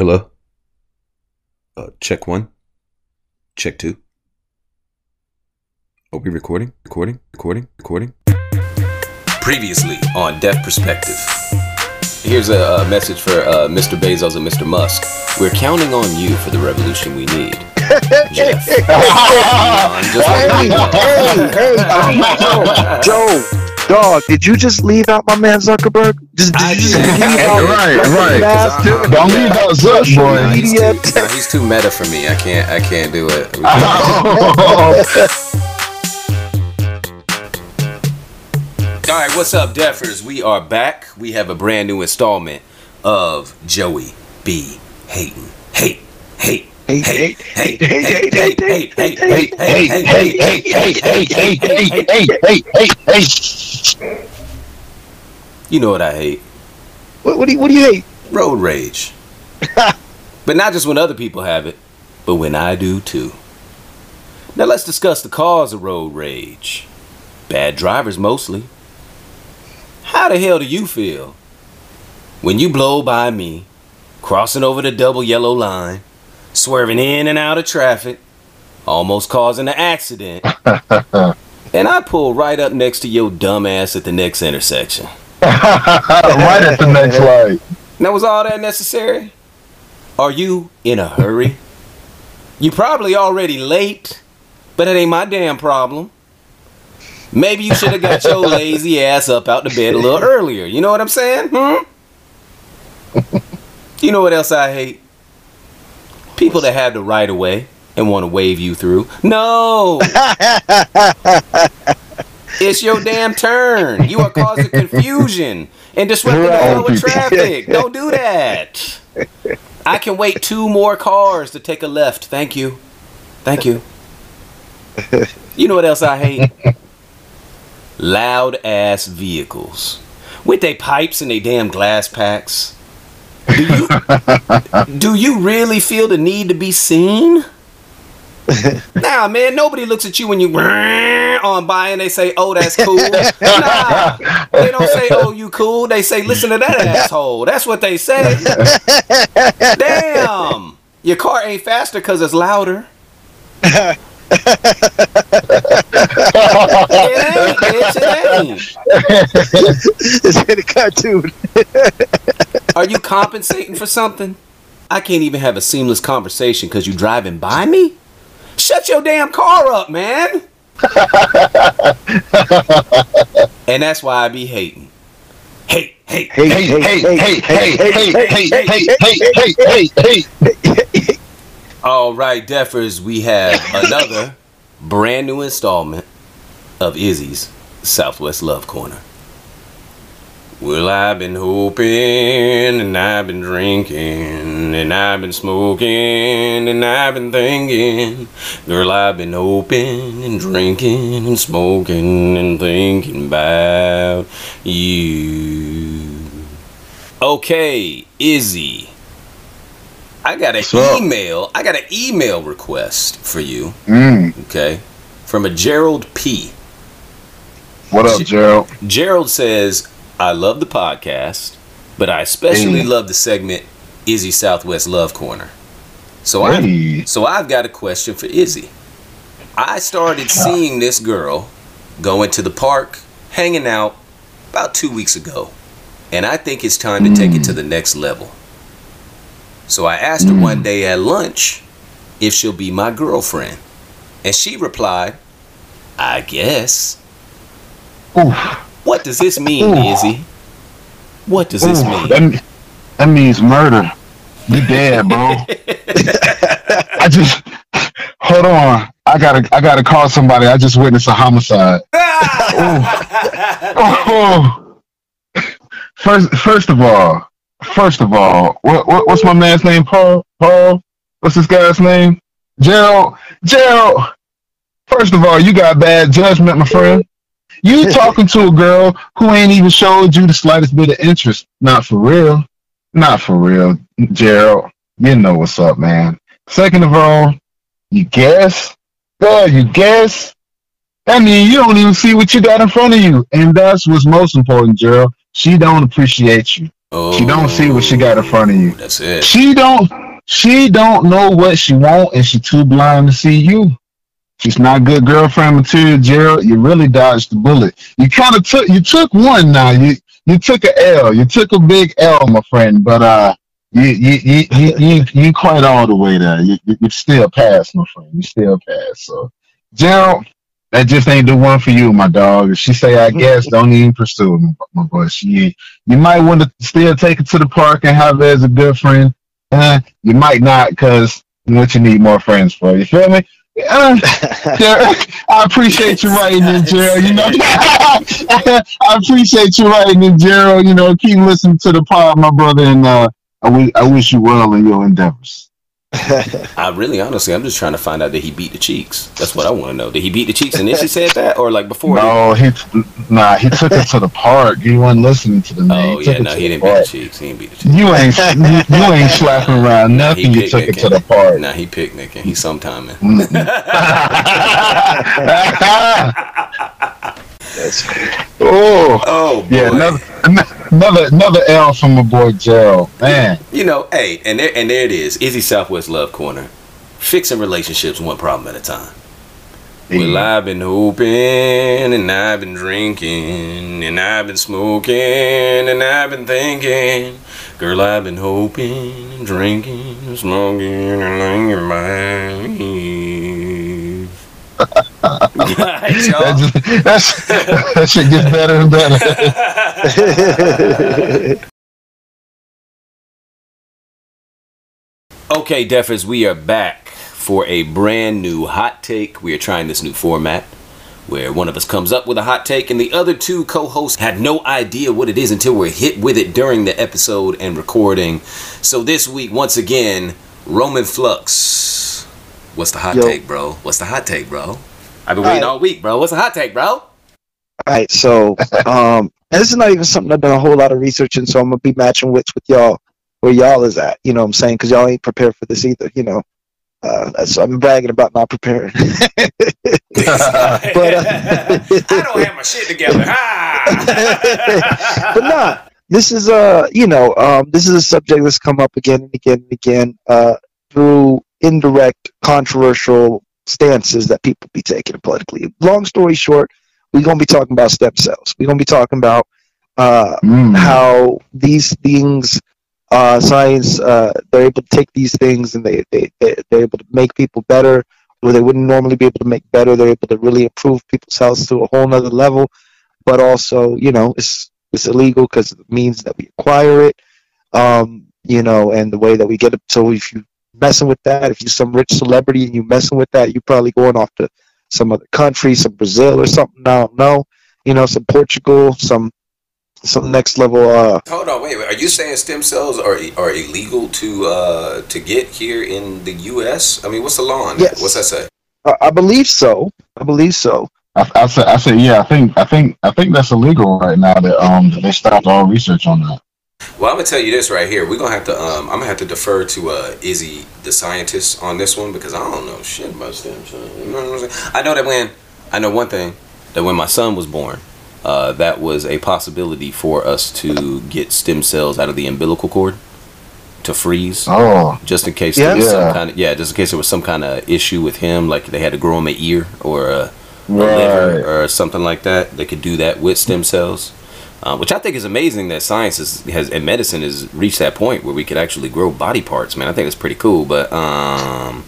Hello? Uh, check one. Check two. Are we recording? Recording? Recording? Recording? Previously on Deaf Perspective. Here's a, uh message for uh, Mr. Bezos and Mr. Musk. We're counting on you for the revolution we need. Jeff. On just hey, hey, Joe, dog, did you just leave out my man Zuckerberg? Just, did I you just leave out Right, fucking right. massive Don't leave out Zuck, social boy. Nah, he's, too, nah, he's too meta for me. I can't. I can't do it. All right, what's up, Deafers? We are back. We have a brand new installment of Joey be hating. Hate, hate, Hate, hate, hate, hate, hate, hate, hate, hate, hey, hey, hey, hey, hey, hey, hey, hey, hey, hey, hey. You know what I hate? What, what do you what do you hate? Road rage. but not just when other people have it, but when I do too. Now let's discuss the cause of road rage. Bad drivers mostly. How the hell do you feel when you blow by me, crossing over the double yellow line, swerving in and out of traffic, almost causing an accident, and I pull right up next to your dumb ass at the next intersection? Right at the next light. Now, was all that necessary? Are you in a hurry? You probably already late, but it ain't my damn problem. Maybe you should have got your lazy ass up out the bed a little earlier. You know what I'm saying? Hmm? You know what else I hate? People that have the right of way and want to wave you through. No! It's your damn turn. You are causing confusion and disrupting the flow of traffic. Don't do that. I can wait two more cars to take a left. Thank you. Thank you. You know what else I hate? Loud ass vehicles. With they pipes and they damn glass packs. Do you do you really feel the need to be seen? nah, man, nobody looks at you when you on by and they say, oh, that's cool. Nah, they don't say, oh, you cool. They say, listen to that asshole. That's what they say. Damn. Your car ain't faster because it's louder. It ain't, it ain't. It's in a cartoon. Are you compensating for something? I can't even have a seamless conversation because you driving by me? Shut your damn car up, man. and that's why I be hating. Hate, hate, Hey, Hey, hey, hey, hey, hey, hey, hey, hey, hey, hey, hey. All right, Defers, we have another brand new installment of Izzy's Southwest Love Corner. Well, I've been hoping, and I've been drinking, and I've been smoking, and I've been thinking. Girl, I've been hoping, and drinking, and smoking, and thinking about you. Okay, Izzy. I got an up? email. I got an email request for you. Mm, Okay, from a Gerald P. what up, Gerald? Gerald says, I love the podcast, but I especially Hey. love the segment Izzy Southwest Love Corner. So I so I've got a question for Izzy. I started seeing this girl going to the park, hanging out about two weeks ago. And I think it's time to take it to the next level. So I asked her one mm. day at lunch if she'll be my girlfriend. And she replied, I guess. Oof. What does this mean, Ooh. Izzy? What does this mean? That, that means murder. You dead, bro. I just hold on. I gotta I gotta call somebody. I just witnessed a homicide. Oh. First first of all, first of all, what, what what's my man's name? Paul? Paul? What's this guy's name? Gerald. Gerald. First of all, you got bad judgment, my friend. You talking to a girl who ain't even showed you the slightest bit of interest. Not for real. Not for real, Gerald. You know what's up, man. Second of all, you guess? Yeah, you guess? I mean, you don't even see what you got in front of you. And that's what's most important, Gerald. She don't appreciate you. Oh, She don't see what she got in front of you. That's it. She don't she don't know what she want and she too blind to see you. She's not good girlfriend material, Gerald. You really dodged the bullet. You kind of took you took one now. You you took a L. You took a big L, my friend. But uh, you you you you you, you quite all the way there. You you, you still pass, my friend. You still pass. So, Gerald, that just ain't the one for you, my dog. If she say I guess, don't even pursue it, my, boy. She you might want to still take her to the park and have her as a good friend. Uh, you might not, cause what you need more friends for. You feel me? Uh, I appreciate you writing in, Gerald. You know, I appreciate you writing in, Gerald. You know, keep listening to the pod, my brother, and uh, I wish I wish you well in your endeavors. I really, honestly, I'm just trying to find out that he beat the cheeks. That's what I want to know. Did he beat the cheeks and then she said that, or like before? No, he nah, he took it to the park. He wasn't listening to the man. Oh He yeah, no, he didn't beat the cheeks. He didn't beat the cheeks. You ain't you, you ain't slapping around Nah, nothing. You took it to the park. Nah, he picnicking. He sometiming. Mm-hmm. That's oh, Oh boy. yeah, another another another L from my boy Gerald. Man, You know, hey, and there and there it is. Izzy Southwest Love Corner, fixing relationships one problem at a time. Well, I've been hoping, and I've been drinking, and I've been smoking, and I've been thinking. Girl, I've been hoping, and drinking, and smoking, and thinking about you. Alright, that, just, that's, that shit gets better and better. Okay, Defers, we are back for a brand new hot take. We are trying this new format where one of us comes up with a hot take and the other two co hosts had no idea what it is until we're hit with it during the episode and recording. So this week, once again, Roman Flux. What's the hot Yo. take, bro? What's the hot take, bro? I've been waiting all week, bro. What's a hot take, bro? All right, so um, and this is not even something I've done a whole lot of research in, so I'm gonna be matching wits with y'all where y'all is at. You know what I'm saying? Because y'all ain't prepared for this either. You know, uh, that's I'm bragging about not preparing. but, uh, I don't have my shit together. But not. This is uh, you know, um, this is a subject that's come up again and again and again uh, through indirect, controversial stances that people be taking politically. Long story short, we're gonna be talking about stem cells. We're gonna be talking about uh, Mm. how these things uh, science uh, they're able to take these things and they, they, they they're able to make people better where they wouldn't normally be able to make better they're able to really improve people's health to a whole nother level but also you know it's it's illegal because it means that we acquire it um, you know and the way that we get it so if you messing with that if you're some rich celebrity and you're messing with that you're probably going off to some other country some brazil or something i don't know you know some portugal some some next level uh Hold on, wait, wait. Are you saying stem cells are are illegal to uh to get here in the U.S.? I mean, what's the law on that? What's that say? I I believe so. I believe so. I, I said, I said, yeah, I think, I think, I think that's illegal right now. That um, they stopped all research on that. Well, I'm gonna tell you this right here. We're gonna have to um I'm gonna have to defer to uh Izzy, the scientist, on this one because I don't know shit about stem cells. You know what I'm saying? I know that when I know one thing that when my son was born, uh, that was a possibility for us to get stem cells out of the umbilical cord to freeze. Oh, just in case Yeah. there was Yeah. some kind of yeah, just in case there was some kind of issue with him, like they had to grow him an ear or a, a liver or something like that. They could do that with stem cells, um, which I think is amazing that science is, has and medicine has reached that point where we could actually grow body parts. Man, I think it's pretty cool. But um,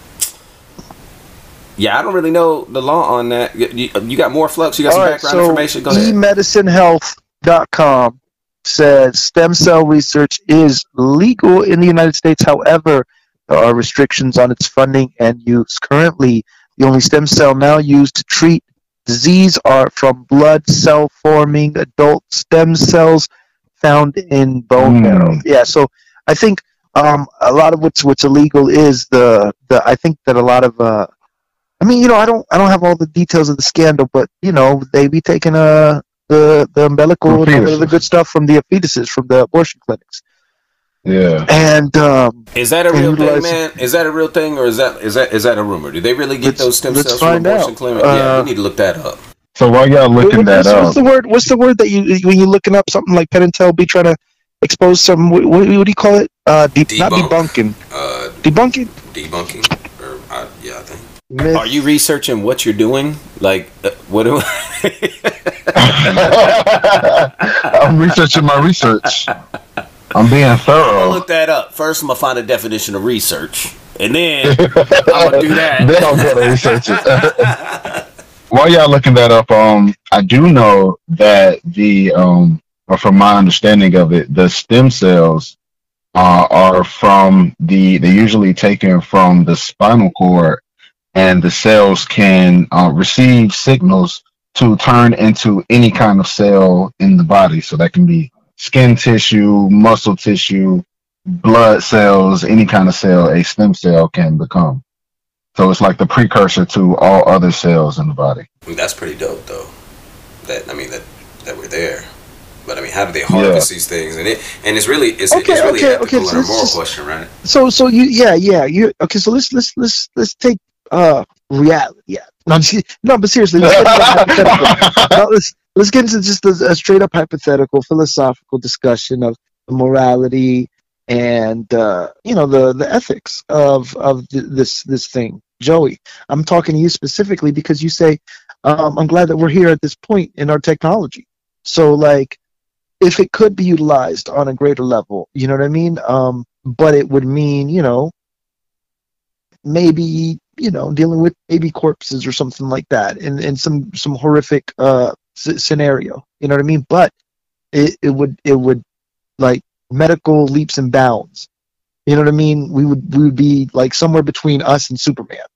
yeah, I don't really know the law on that. You, you- you got more flux? You got All some right, background so information? Go ahead. emedicinehealth.com says stem cell research is legal in the United States. However, there are restrictions on its funding and use. Currently, the only stem cell now used to treat disease are from blood cell forming adult stem cells found in bone Hmm. marrow. Yeah, so I think um, a lot of what's what's illegal is the the I think that a lot of uh, I mean, you know, I don't, I don't have all the details of the scandal, but you know, they be taking uh the the umbilical The and the good stuff from the fetuses from the abortion clinics, yeah. and um, Is that a real thing, man? Is that a real thing, or is that is that is that a rumor? Do they really get those stem cells from find abortion out. clinic? yeah, Uh, we need to look that up. So while y'all looking what- that what's, up, what's the word? What's the word that you when you're looking up something like Penn and Teller be trying to expose some. What, what do you call it? Uh, de- not debunking, Uh, debunking. debunking, or uh, yeah, I think. Myth. Are you researching what you're doing? Like, uh, what? Do I? I'm researching my research. I'm being thorough. look that up. First, I'm gonna find a definition of research, and then I'm gonna do that. then I'm gonna research it. While y'all looking that up, um, I do know that the um, or from my understanding of it, the stem cells uh, are from the they're usually taken from the spinal cord, and the cells can uh, receive signals to turn into any kind of cell in the body. So that can be skin tissue, muscle tissue, blood cells, any kind of cell a stem cell can become. So it's like the precursor to all other cells in the body. That's pretty dope, though. That I mean that that we're there. But I mean, how do they harvest these things? And it and it's really it's, Okay, it's really okay, ethical okay, so and a let's moral just- question, right? So so you yeah yeah you okay so let's let's let's let's take uh reality yeah no just- no but seriously let's get into hypothetical. No, let's let's get into just a, a straight up hypothetical philosophical discussion of morality and uh you know the the ethics of of th- this this thing. Joey I'm talking to you specifically because you say um, I'm glad that we're here at this point in our technology. So like if it could be utilized on a greater level you know what I mean? Um but it would mean you know maybe you know dealing with baby corpses or something like that and, in some some horrific uh scenario you know what i mean? But it, it would it would like medical leaps and bounds. You know what i mean? We would we would be like somewhere between us and superman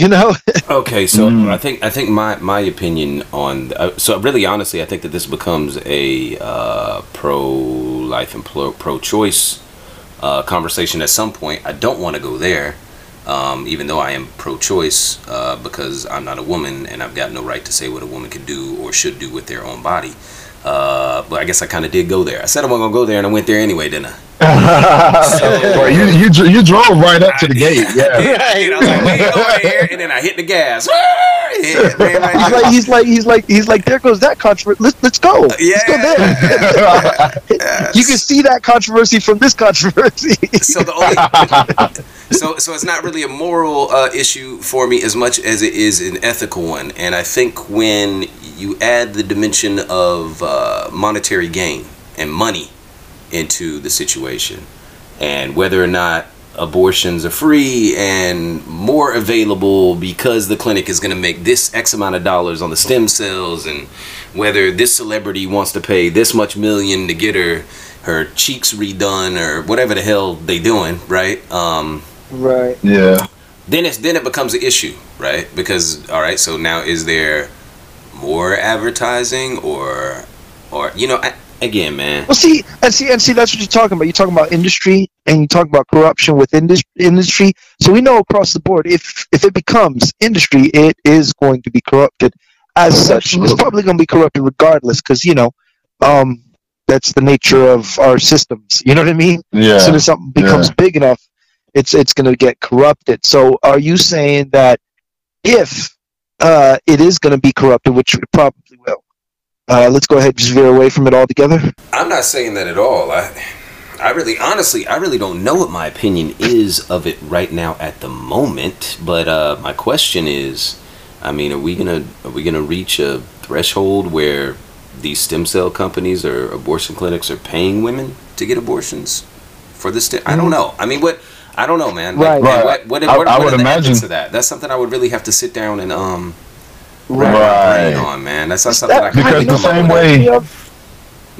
you know? Okay, so Mm. I think I think my my opinion on uh, so really honestly, I think that this becomes a uh, pro life and pro choice uh, conversation at some point. I don't want to go there, um, even though I am pro choice uh, because I'm not a woman and I've got no right to say what a woman can do or should do with their own body. Uh, but I guess I kind of did go there. I said I wasn't gonna go there, and I went there anyway, didn't I? well, you, you you drove right up to the gate. Yeah. And I was like, wait over here, and then I hit the gas. Yeah, ran right he's like he's like he's like he's like there goes that controversy let's, let's go let's go there Yes. you can see that controversy from this controversy so the only so so it's not really a moral uh, issue for me as much as it is an ethical one. And i think when you add the dimension of uh, monetary gain and money into the situation and whether or not abortions are free and more available because the clinic is going to make this x amount of dollars on the stem cells and whether this celebrity wants to pay this much million to get her her cheeks redone or whatever the hell they doing right? Um right Yeah. then it's then it becomes an issue right because all right so now is there more advertising or or you know I, again man Well, see, and see, and see, that's what you're talking about. You're talking about industry, and you talk about corruption within this industry. So we know across the board, if if it becomes industry, it is going to be corrupted. As such, it's probably going to be corrupted regardless, because you know, um, that's the nature of our systems. You know what I mean? Yeah. As soon as something becomes big enough, it's it's going to get corrupted. So, are you saying that if uh, it is going to be corrupted, which it probably will, uh, let's go ahead and just veer away from it altogether? i'm not saying that at all i i really honestly i really don't know what my opinion is of it right now at the moment but uh my question is i mean are we gonna are we gonna reach a threshold where these stem cell companies or abortion clinics are paying women to get abortions for this stem i don't know i mean what I don't know, man. Like, Right. man, Right. What, what, I- what, I would are imagine- ethics of that? That's something I would really have to sit down and um wrap my Right. on, man. That's not something that- I can Because the same way-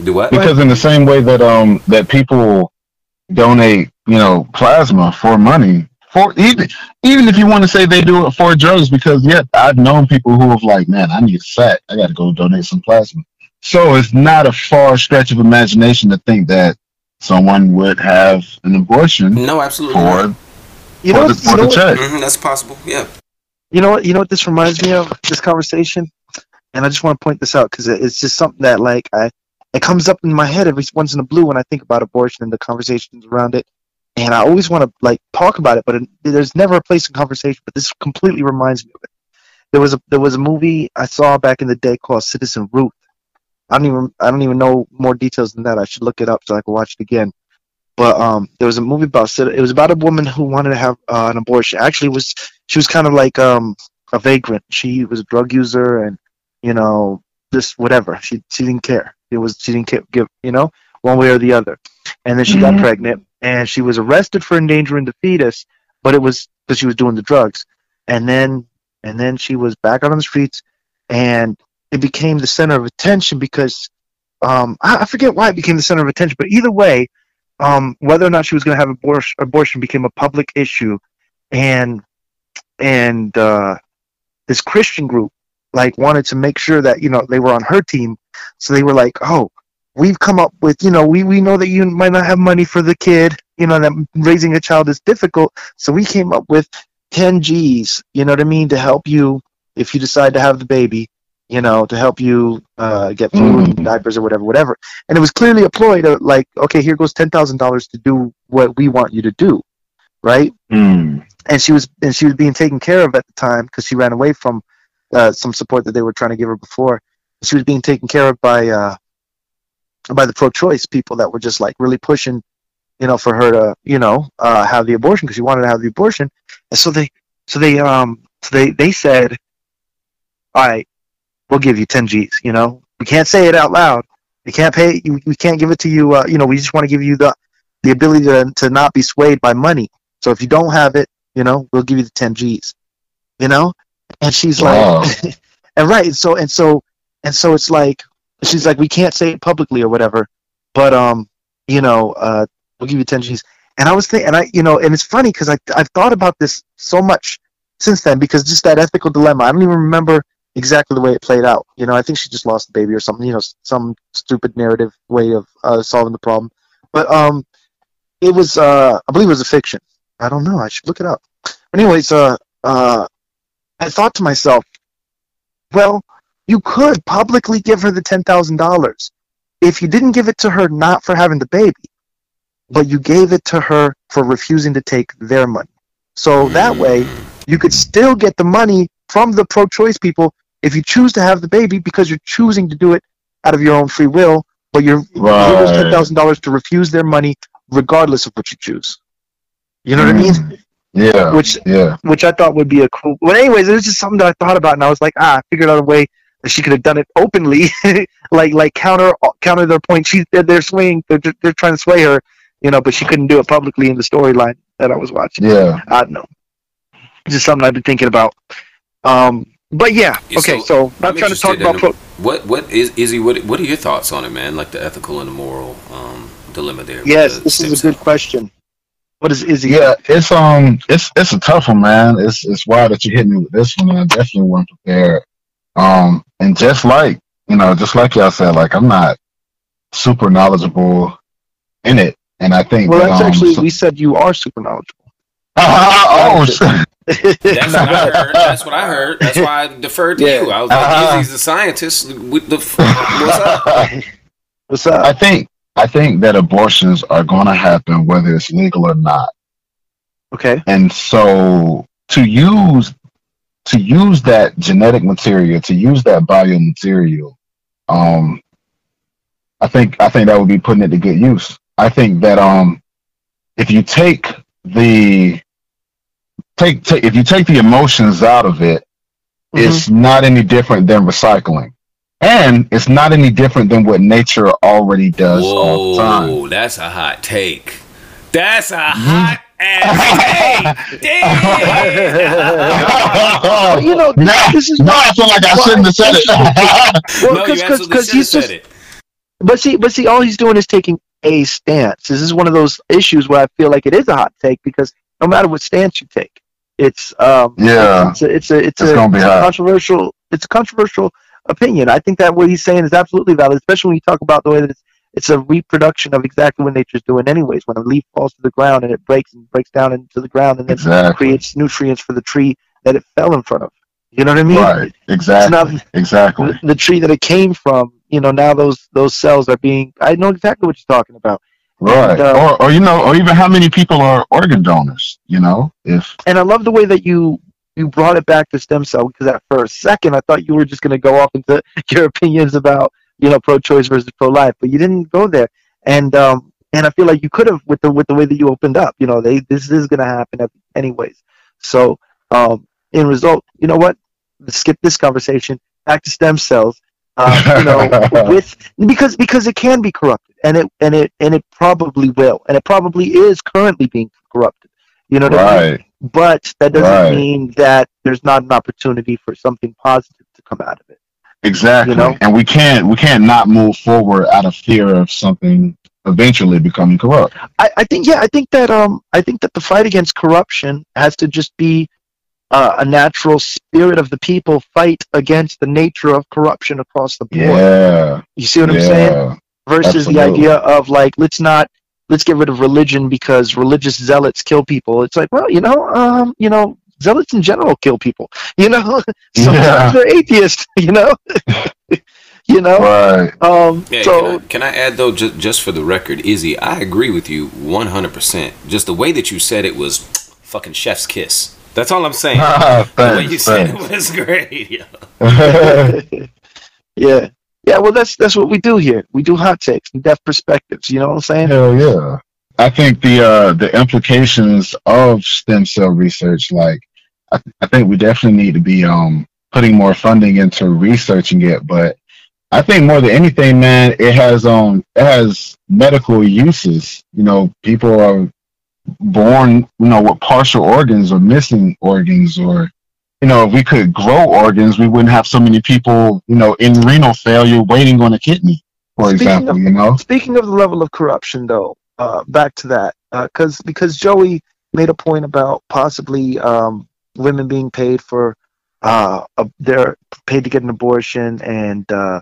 Do what? because in the same way that um that people donate you know plasma for money for even even if you want to say they do it for drugs because yeah i've known people who have like man i need a sack i gotta go donate some plasma so it's not a far stretch of imagination to think that someone would have an abortion No, absolutely. for not. You know, for the, what, you, for know the what, check Mhm, that's possible. Yeah. you know what? You know what this reminds me of? This conversation, and I just want to point this out because it's just something that like I it comes up in my head every once in a blue when I think about abortion and the conversations around it, and I always want to like talk about it, but it, there's never a place in conversation. But this completely reminds me of it. There was a there was a movie I saw back in the day called Citizen Ruth, I don't even I don't even know more details than that. I should look it up so I can watch it again. But um, there was a movie about it It was about a woman who wanted to have uh, an abortion. Actually, was she was kind of like um a vagrant. She was a drug user and you know just whatever. She she didn't care. It was she didn't care, give you know one way or the other. And then she Mhm. got pregnant and she was arrested for endangering the fetus, but it was because she was doing the drugs. And then and then she was back out on the streets and it became the center of attention because um, I, I forget why it became the center of attention, but either way, um, whether or not she was going to have abortion, abortion became a public issue, and and uh, this Christian group like wanted to make sure that you know they were on her team, so they were like, oh, we've come up with you know we we know that you might not have money for the kid, you know that raising a child is difficult, so we came up with 10 G's, you know what I mean, to help you if you decide to have the baby, you know, to help you uh, get food and Mhm. diapers or whatever, whatever. And it was clearly a ploy to like, okay, here goes ten thousand dollars to do what we want you to do, right? Mm. And she was and she was being taken care of at the time because she ran away from uh, some support that they were trying to give her before. She was being taken care of by uh, by the pro-choice people that were just like really pushing, you know, for her to you know uh, have the abortion because she wanted to have the abortion. And so they so they um so they they said, all right, we'll give you 10 G's. You know, we can't say it out loud. We can't pay. We can't give it to you. Uh, you know, we just want to give you the the ability to to not be swayed by money. So if you don't have it, you know, we'll give you the 10 G's. You know, and she's Wow. like, and right, so and so and so it's like she's like, we can't say it publicly or whatever, but um, you know, uh, we'll give you 10 G's. And I was thinking, and I, you know, and it's funny because I I've thought about this so much since then because just that ethical dilemma. I don't even remember exactly the way it played out. You know, I think she just lost the baby or something. You know, some stupid narrative way of uh, solving the problem. But um, it was uh, I believe it was a fiction. I don't know. I should look it up. But anyways, uh, uh, I thought to myself, well, you could publicly give her the ten thousand dollars if you didn't give it to her not for having the baby, but you gave it to her for refusing to take their money. So that way, you could still get the money from the pro-choice people if you choose to have the baby because you're choosing to do it out of your own free will, but you're Right. ten thousand dollars to refuse their money regardless of what you choose. You know what I mean? Mm. Yeah. Which yeah. which I thought would be a cool. But anyways, it was just something that I thought about, and I was like, ah, I figured out a way that she could have done it openly, like like counter counter their point. She they're, they're swaying, they're they're trying to sway her, you know, but she couldn't do it publicly in the storyline that I was watching. Yeah. I don't know. It's just something I've been thinking about. Um, but yeah, Yeah, okay. so So, not I'm trying to talk about in pro. What what is Izzy? What what are your thoughts on it, man? Like the ethical and the moral um, dilemma there. with Yes, the this is a good cell. question. What is Izzy? Yeah, it's um, it's it's a tough one, man. It's it's wild that you hit me with this one, I definitely wasn't prepared. Um, and just like you know, just like y'all said, like I'm not super knowledgeable in it, and I think Well, that, that's um, actually so- we said you are super knowledgeable. oh, shit. That's what I heard. That's what I heard. That's why I deferred to Yeah. you. I was like, Uh-huh. Izzy's a scientist. With the f- what's up? What's up? I think I think that abortions are going to happen whether it's legal or not. Okay. and so to use to use that genetic material to use that biomaterial um i think i think that would be putting it to good use i think that um if you take the take, take if you take the emotions out of it Mm-hmm. it's not any different than recycling and it's not any different than what nature already does all the time Whoa, that's a hot take. That's a Mm-hmm. hot ass take. Damn. you know, now, this is now I feel like I shouldn't have said it. well, no, you because absolutely because should have he's said just it. But see, but see, all he's doing is taking a stance. This is one of those issues where I feel like it is a hot take because no matter what stance you take, it's um, Yeah. it's a it's a it's, It's a, it's a controversial it's a controversial opinion. I think that what he's saying is absolutely valid, especially when you talk about the way that it's it's a reproduction of exactly what nature's doing anyways. When a leaf falls to the ground and it breaks and breaks down into the ground and then Exactly. creates nutrients for the tree that it fell in front of. You know what I mean? Right. It's Exactly. not Exactly. the, the tree that it came from, you know, now those those cells are being. I know exactly what you're talking about, Right. And, uh, or, or you know, or even how many people are organ donors? You know, if and I love the way that you you brought it back to stem cell because at first, second, I thought you were just going to go off into your opinions about you know, pro-choice versus pro-life, but you didn't go there. And um, and I feel like you could have with the with the way that you opened up. You know, they this is gonna happen anyways. So um, in result, you know what? Let's skip this conversation. Back to stem cells. Uh, you know, with because because it can be corrupted, and it and it and it probably will, and it probably is currently being corrupted. You know what right. I mean? Right. But that doesn't right. mean that there's not an opportunity for something positive to come out of it. Exactly. You know? And we can't we can't not move forward out of fear of something eventually becoming corrupt. I, I think yeah, I think that um I think that the fight against corruption has to just be uh, a natural spirit of the people fight against the nature of corruption across the board. Yeah. You see what yeah. I'm saying? Versus Absolutely. the idea of like let's not let's get rid of religion because religious zealots kill people. It's like, well, you know, um, you know, zealots in general kill people. You know, sometimes yeah. they're atheists. You know, you know. Right. Um, yeah, so can I, can I, add though, just just for the record, Izzy, I agree with you one hundred percent. Just the way that you said it was fucking chef's kiss. That's all I'm saying. Ah, thanks, the way you said it was great. yeah. Yeah, well, that's that's what we do here. We do hot takes and deaf perspectives. You know what I'm saying? Hell yeah. I think the uh, the implications of stem cell research, like I, th- I think we definitely need to be um putting more funding into researching it. But I think more than anything, man, it has um it has medical uses. You know, people are born, you know, with partial organs or missing organs or you know, if we could grow organs, we wouldn't have so many people, you know, in renal failure waiting on a kidney, for speaking example. Of, you know, speaking of the level of corruption, though, uh, back to that, because uh, because Joey made a point about possibly um, women being paid for uh, a, they're paid to get an abortion and uh,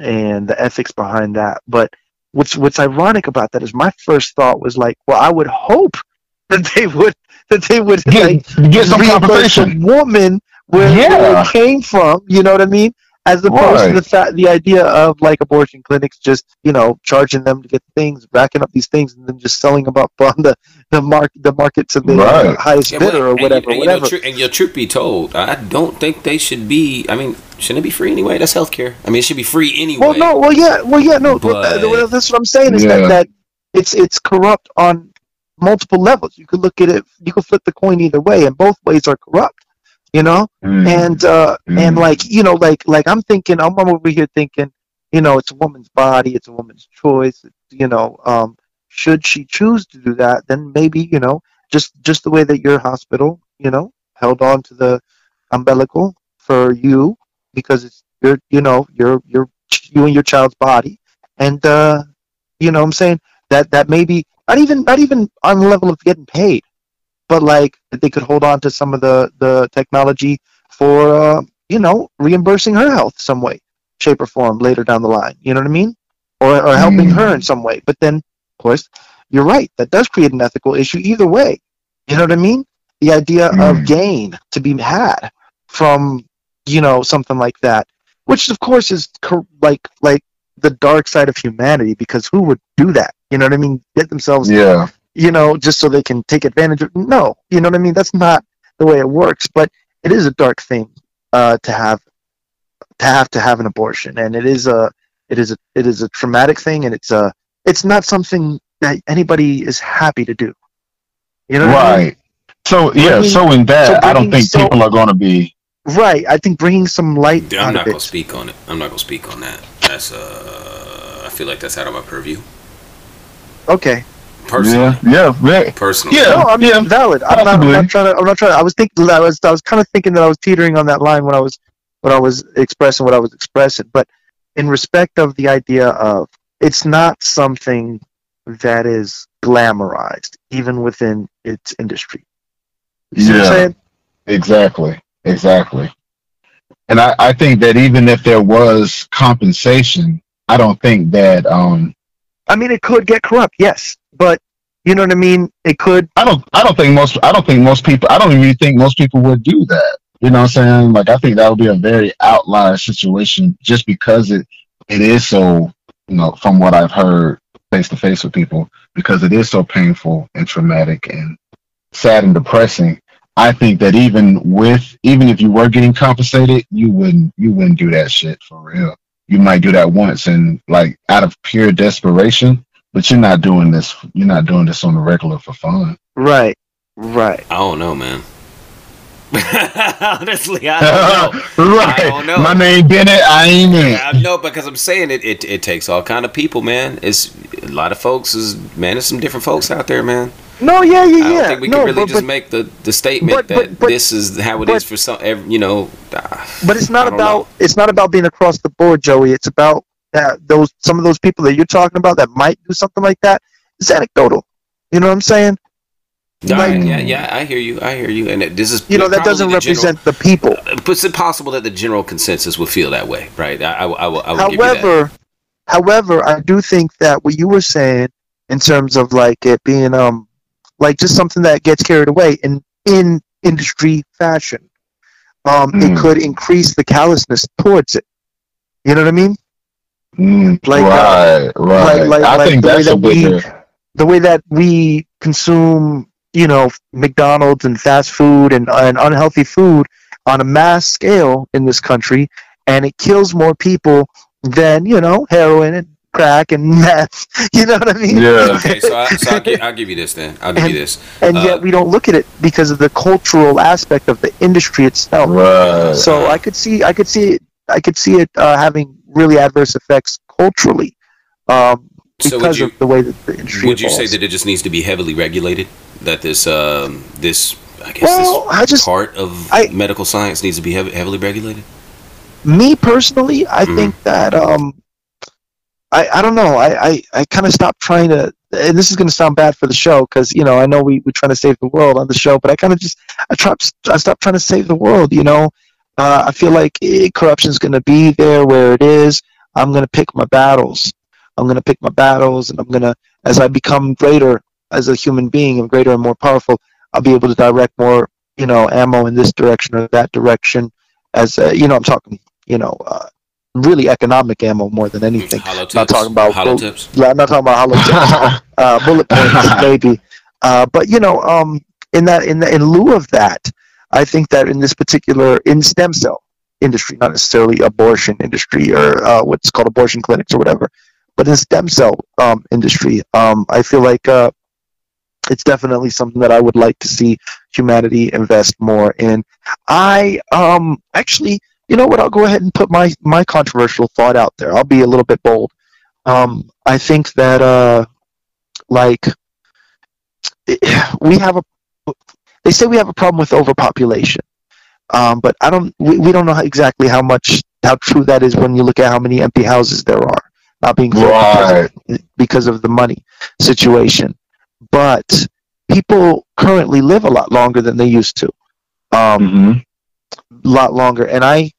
and the ethics behind that. But what's what's ironic about that is my first thought was like, well, I would hope that they would that they would get, like, get some compensation. woman where, yeah. where it came from. You know what I mean? As opposed right. to the fact, the idea of like abortion clinics just you know charging them to get things, racking up these things, and then just selling them up on the the market the market to the right. highest yeah, bidder or whatever. And, and, whatever. You know, tr- and your truth be told, I don't think they should be. I mean, shouldn't it be free anyway? That's healthcare. I mean, it should be free anyway. Well, no, well, yeah, well, yeah, no. But, that's what I'm saying is yeah. that that it's it's corrupt on multiple levels. You could look at it, you could flip the coin either way, and both ways are corrupt. You know, mm. and uh, mm. and like you know, like like I'm thinking, I'm, I'm over here thinking, you know, it's a woman's body, it's a woman's choice. You know, um, should she choose to do that, then maybe you know, just just the way that your hospital, you know, held on to the umbilical for you because it's your, you know, your your you and your child's body, and uh, you know, what I'm saying that that maybe not even not even on the level of getting paid, but like they could hold on to some of the the technology for uh, you know reimbursing her health some way, shape or form later down the line. You know what I mean? Or or helping mm. her in some way. But then, of course, you're right. That does create an ethical issue either way. You know what I mean? The idea mm. of gain to be had from you know something like that, which of course is like like the dark side of humanity because who would do that? You know what I mean? Get themselves, yeah, you know, just so they can take advantage of. No, you know what I mean? That's not the way it works. But it is a dark thing uh, to have to have to have an abortion, and it is a it is a it is a traumatic thing, and it's a it's not something that anybody is happy to do. You know, right? I mean? So yeah, bringing, so in that, so I don't think so, people are going to be right. I think bringing some light. I'm not going to speak on it. I'm not going to speak on that. That's uh, I feel like that's out of my purview. Okay. Personally. Yeah. Yeah. Personally. Yeah. No, I mean, yeah, valid. I'm not, I'm not, trying to. I'm not trying. To, I was thinking. I was. I was kind of thinking that I was teetering on that line when I was when I was expressing what I was expressing. But in respect of the idea of it's not something that is glamorized, even within its industry. You yeah. Exactly. Exactly. And I, I think that even if there was compensation, I don't think that um I mean, it could get corrupt, yes, but you know what I mean. It could. I don't. I don't think most. I don't think most people. I don't even think most people would do that. You know what I'm saying? Like, I think that would be a very outlier situation, just because it it is so. You know, from what I've heard face to face with people, because it is so painful and traumatic and sad and depressing. I think that even with even if you were getting compensated, you wouldn't you wouldn't do that shit for real. You might do that once and like out of pure desperation, but you're not doing this. You're not doing this on the regular for fun. Right. Right. I don't know, man. Honestly, I don't know. right. I don't know. My name Bennett. I ain't it. I know because I'm saying it, it. It takes all kind of people, man. It's a lot of folks. Is man, there's some different folks out there, man. No, yeah, yeah, yeah. I don't think we no, can really but, just but, make the, the statement but- that this is how it is for some. Every, you know, uh, but it's not about know. it's not about being across the board, Joey. It's about that those some of those people that you're talking about that might do something like that. It's anecdotal. You know what I'm saying? Yeah, Like- yeah, yeah, I hear you. I hear you. And it, this is You know that doesn't the general- represent the people. But it's impossible that the general consensus would feel that way, right? I, I, I, will- I will give you that. However, however, I do think that what you were saying in terms of like it being um like just something that gets carried away in in industry fashion, um, it Mm. could increase the callousness towards it. You know what I mean? Mm, Like, uh, right, right. like- like- I like think the way that's a that we- bigger. the way that we consume, you know, McDonald's and fast food and, and unhealthy food on a mass scale in this country, and it kills more people than you know heroin and crack and meth. You know what I mean? Yeah. Okay, so, I, so I'll, give, I'll give you this then. I'll give you this. and uh, yet we don't look at it because of the cultural aspect of the industry itself. Right. So I could see, I could see it, I could see it uh, having really adverse effects culturally. Um, So would because you- of the way that the industry Would you say that it just needs to be heavily regulated? That this, um, this, I guess, Well, I just part of I- medical science needs to be heavily regulated? me personally, I Mhm. think that um, I I don't know. I I, I kind of stopped trying to. And this is going to sound bad for the show because you know I know we we're trying to save the world on the show, but I kind of just I try I stopped trying to save the world. You know, uh, I feel like eh, corruption is going to be there where it is. I'm going to pick my battles. I'm going to pick my battles, and I'm going to as I become greater as a human being and greater and more powerful, I'll be able to direct more you know ammo in this direction or that direction. As uh, you know, I'm talking you know, uh, really economic ammo more than anything. Hollow tips. Not talking about hollow tips. I'm not talking about hollow tips, uh, bullet points, maybe. Uh, but you know, um, in that, in the, in lieu of that, I think that in this particular in stem cell industry, not necessarily abortion industry or uh, what's called abortion clinics or whatever, but in stem cell um, industry, um, I feel like uh, it's definitely something that I would like to see humanity invest more in. I um actually, you know what? I'll go ahead and put my my controversial thought out there. I'll be a little bit bold. Um, I think that uh, like we have a they say we have a problem with overpopulation, um, but I don't. We, we don't know exactly how much how true that is when you look at how many empty houses there are not being filled Right. because, of, because of the money situation. But people currently live a lot longer than they used to. Um, hmm lot longer and i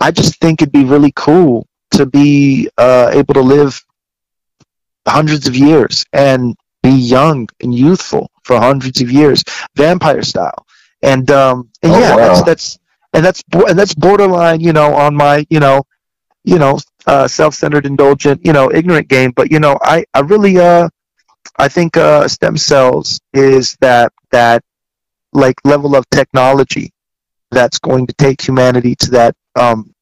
i just think it'd be really cool to be uh, able to live hundreds of years and be young and youthful for hundreds of years vampire style and um and Oh, yeah that's wow. that's and that's and that's borderline you know on my you know you know uh self-centered indulgent you know ignorant game but you know i i really uh i think uh stem cells is that that like level of technology that's going to take humanity to that um,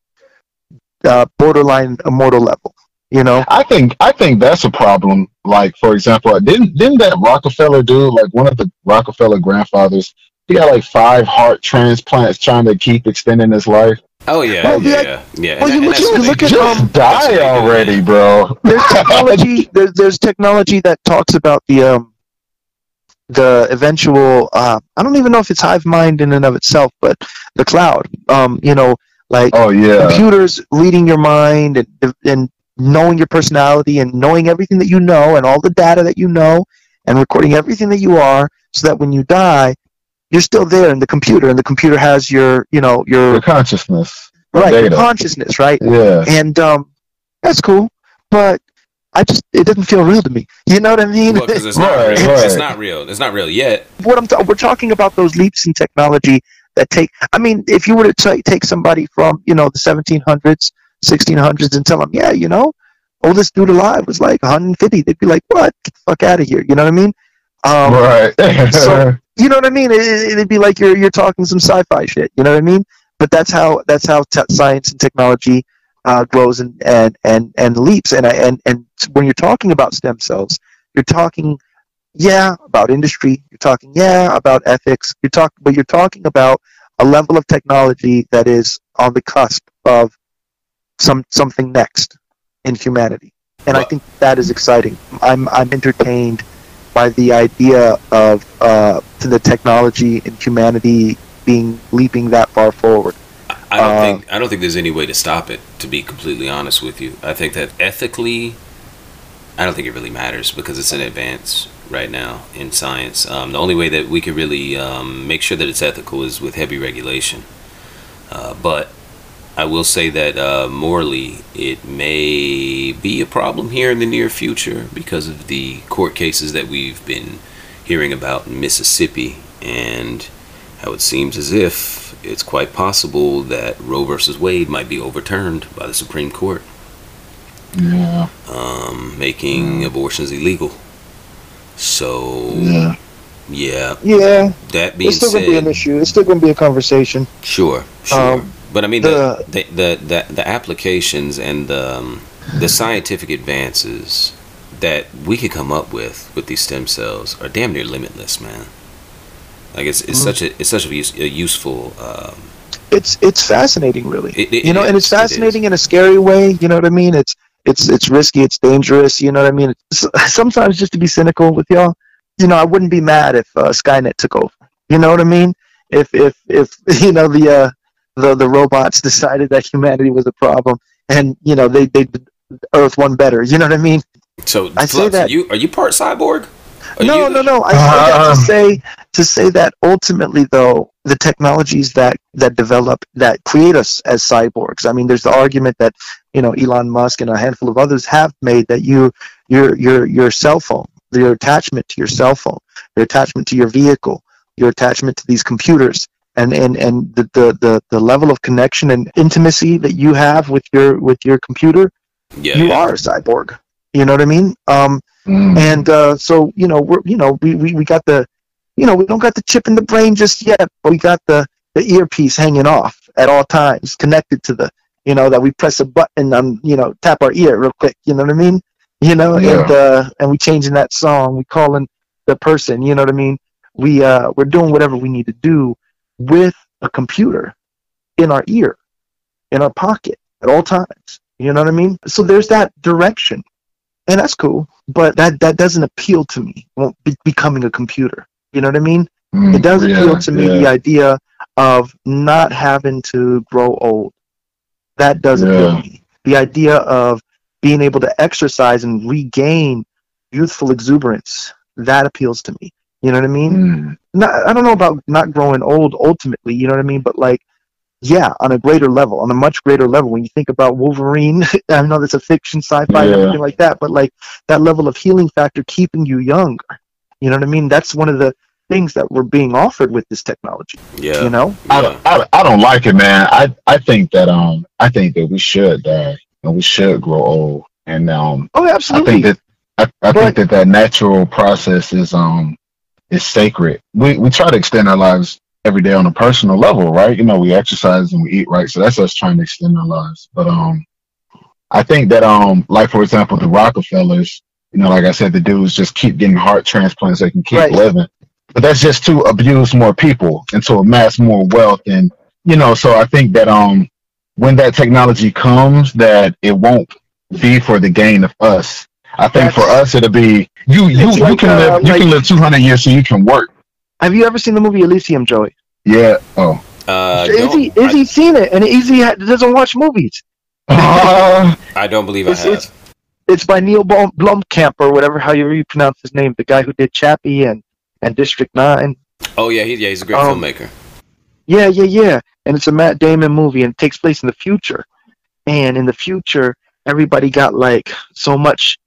uh, borderline immortal level. You know, I think I think that's a problem. Like for example, didn't didn't that Rockefeller dude, like one of the Rockefeller grandfathers, he got like five heart transplants trying to keep extending his life. Oh yeah, Well, yeah, yeah. yeah, yeah. Well, you And look- you look at, Just um, That's what they die already, man. bro. there's technology. there's, there's technology that talks about the um, the eventual. Uh, I don't even know if it's hive mind in and of itself, but the cloud. Um, you know, like Oh yeah. computers reading your mind and, and knowing your personality and knowing everything that you know and all the data that you know and recording everything that you are so that when you die you're still there in the computer and the computer has your you know Your your consciousness. right your consciousness right Yeah. and um that's cool but i just it doesn't feel real to me you know what i mean Well, 'cause it's not Right, real. It's right. not real. It's not real yet. what I'm ta- we're talking about those leaps in technology that take. I mean, if you were to ta- take somebody from you know the 1700s, 1600s, and tell them, yeah, you know, oldest dude alive was like 150, they'd be like, what? Get the fuck out of here. You know what I mean? Um, right. so- You know what I mean? It, it'd be like you're you're talking some sci-fi shit. You know what I mean? But that's how that's how science and technology uh, grows and, and and and leaps. And and and when you're talking about stem cells, you're talking, yeah, about industry. You're talking, yeah, about ethics. You're talking, but you're talking about a level of technology that is on the cusp of some something next in humanity. And I think that is exciting. I'm I'm entertained by the idea of uh, the technology and humanity being leaping that far forward. I don't Uh, think I don't think there's any way to stop it. To be completely honest with you, I think that ethically, I don't think it really matters because it's an advance right now in science. Um, the only way that we can really um, make sure that it's ethical is with heavy regulation. Uh, but I will say that uh, morally, it may be a problem here in the near future because of the court cases that we've been hearing about in Mississippi and how it seems as if it's quite possible that Roe versus Wade might be overturned by the Supreme Court, Yeah. um, making abortions illegal. So, Yeah. yeah, Yeah, that being it's still going to be an issue. It's still going to be a conversation. sure, sure. Um, but I mean, the- the, the, the, the, applications and the, um, the scientific advances that we could come up with with these stem cells are damn near limitless, man. Like it's, it's Mhm. such a it's such a, use, a useful um, It's it's fascinating, really. It- it you know, and it's is, it fascinating in a scary way. You know what I mean? It's it's it's risky. It's dangerous. You know what I mean? It's, sometimes, just to be cynical with y'all, you know, I wouldn't be mad if uh, Skynet took over. You know what I mean? If if if you know the uh, the the robots decided that humanity was a problem, and you know they they Earth one better. You know what I mean? So, I say that- are you are you part cyborg? Are no, you- no, no. I say that Um, to say to say that ultimately, though, the technologies that that develop that create us as cyborgs. I mean, there's the argument that you know Elon Musk and a handful of others have made that you your your your cell phone, your attachment to your cell phone, your attachment to your vehicle, your attachment to these computers. And, and, and the, the, the, the level of connection and intimacy that you have with your with your computer, Yeah, you yeah. are a cyborg. You know what I mean? Um, Mm. and uh, so you know we're you know we, we, we got the you know we don't got the chip in the brain just yet but we got the the earpiece hanging off at all times connected to the you know that we press a button on you know tap our ear real quick you know what i mean? You know Yeah. and uh and we changing that song we calling the person you know what i mean? We uh we're doing whatever we need to do with a computer in our ear in our pocket at all times you know what i mean? So there's that direction and that's cool but that that doesn't appeal to me well, be, becoming a computer you know what i mean Mm, it does appeal yeah, to me yeah. the idea of not having to grow old that does appeal to me the idea of being able to exercise and regain youthful exuberance that appeals to me you know what i mean Mm, not, I don't know about not growing old ultimately, you know what I mean? But like, yeah, on a greater level, on a much greater level. When you think about Wolverine, I know that's a fiction, sci-fi, and Yeah. everything like that, but like that level of healing factor, keeping you young. You know what I mean? That's one of the things that we're being offered with this technology. yeah. You know? I, yeah. don't- I, don't- I don't like it, man. I, I think that um I think that we should die and we should grow old. And um Oh, absolutely. I think that I, I But- think that that natural process is um is sacred. We we try to extend our lives every day on a personal level, right? You know, we exercise and we eat right, so that's us trying to extend our lives. But um, I think that um, like for example, the Rockefellers, you know, like I said, the dudes just keep getting heart transplants; they can keep Right. living. But that's just to abuse more people and to amass more wealth, and you know. So I think that um, when that technology comes, that it won't be for the gain of us. I think for us, it'll be you. You, you like, can uh, live. You like- can live two hundred years, so you can work. Have you ever seen the movie Elysium, Joey? Yeah. Oh. Uh, don't- Izzy, Izzy seen it, and Izzy ha- doesn't watch movies. Uh, I, I don't believe I It's- have. it's- It's by Neil Blom- Blomkamp or whatever, how you pronounce his name, the guy who did Chappie and, and District 9. oh yeah, he, yeah, he's a great Um, filmmaker. Yeah, yeah, yeah. And it's a Matt Damon movie and it takes place in the future. And in the future, everybody got like so much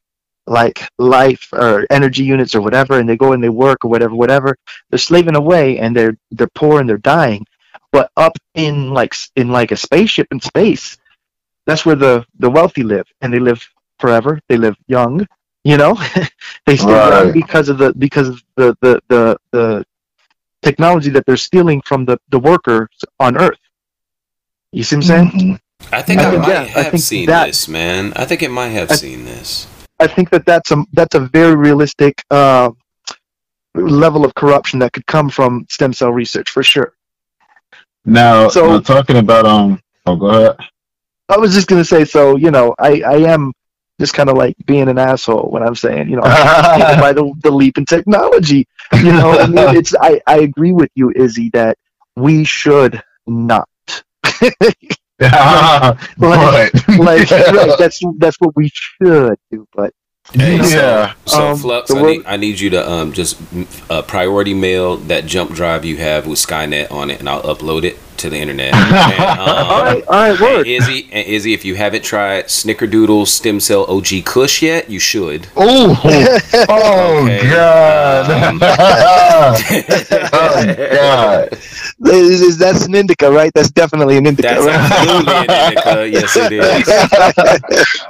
like life or energy units or whatever and they go and they work or whatever, whatever. They're slaving away and they're they're poor and they're dying. But up in like in like a spaceship in space, that's where the the wealthy live and they live forever. They live young, you know? they stay young because of the because of the the the, the technology that they're stealing from the, the workers on Earth. You see what I'm saying? mhm. I think I I, think, might yeah, I have think seen that- this, man. I think it might have I- seen this. I think that that's a that's a very realistic uh, level of corruption that could come from stem cell research for sure. Now, So- now talking about um. Oh, go ahead. I was just gonna say, so you know, I I am just kind of like being an asshole when I'm saying, you know, by the, the leap in technology. You know, I mean, it's I I agree with you, Izzy, that we should not. but like right, that's that's what we should do, but Hey, so- yeah. So, Um, Flux, I, need, I need you to um just uh, priority mail that jump drive you have with Skynet on it, and I'll upload it to the internet. And, um, all right, all right, and. Izzy, and Izzy, if you haven't tried Snickerdoodle Stem Cell OG Kush yet, you should. Oh, oh Okay. God. Um, oh God. Is, is that's an indica, right? That's definitely an indica, That's right? absolutely an indica. Yes, it is.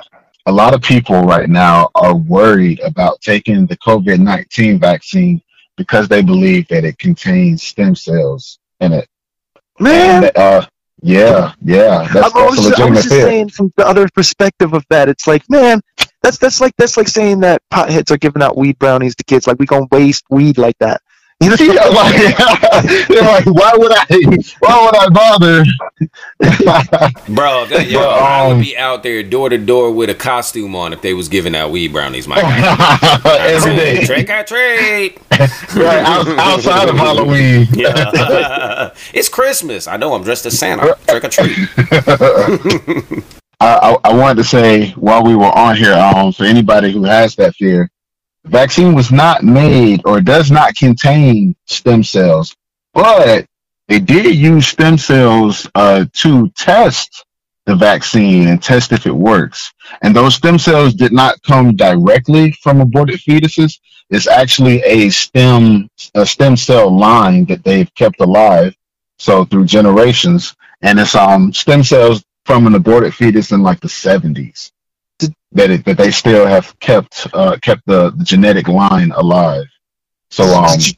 A lot of people right now are worried about taking the COVID 19 vaccine because they believe that it contains stem cells in it. Man, And, uh, yeah, yeah. That's, I that's a was, I was just fear. saying from the other perspective of that, it's like, man, that's that's like that's like saying that potheads are giving out weed brownies to kids. Like we gonna waste weed like that. You know? Yeah, like, they're like, why would I? Why would I bother? Bro, that, yo, But, I would um, be out there door to door with a costume on if they was giving out weed brownies, my guy. Every day, Trick or treat. right out, outside of Halloween. Yeah. it's Christmas. I know I'm dressed as Santa. Trick or treat. I, I, I wanted to say while we were on here, um, for anybody who has that fear, vaccine was not made or does not contain stem cells, but they did use stem cells uh, to test the vaccine and test if it works. And those stem cells did not come directly from aborted fetuses. It's actually a stem a stem cell line that they've kept alive, so through generations, and it's um stem cells from an aborted fetus in like the 70s Did- that it, that they still have kept uh, kept the, the genetic line alive. So um Did you,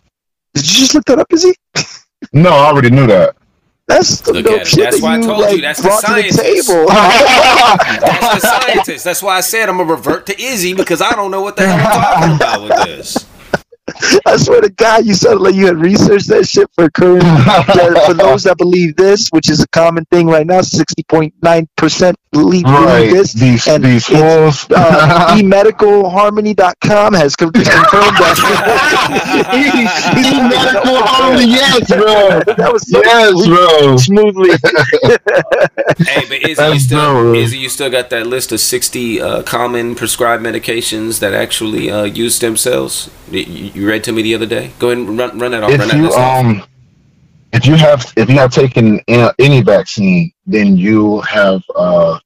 did you just look that up, Izzy? no, I already knew that. That's the Look dope at shit That's that why I you told you. That's the brought to the scientist. table. That's the scientist. That's why I said I'm gonna revert to Izzy because I don't know what the hell I'm talking about with this. I swear to God, you sounded like you had researched that shit for current. for those that believe this, which is a common thing right now, sixty point nine percent believe, believe right, this. these and these it's, fools. Uh, eMedicalHarmony.com has confirmed that. medical harmony, yes, bro. that was so Yes, bro. smoothly. Hey, but Izzy, you still dope. Izzy, you still got that list of 60 uh, common prescribed medications that actually uh, use stem cells. You, you read to me the other day. Go ahead and run, run that off. run if that you list off. um if you have if you have taken any vaccine then you have uh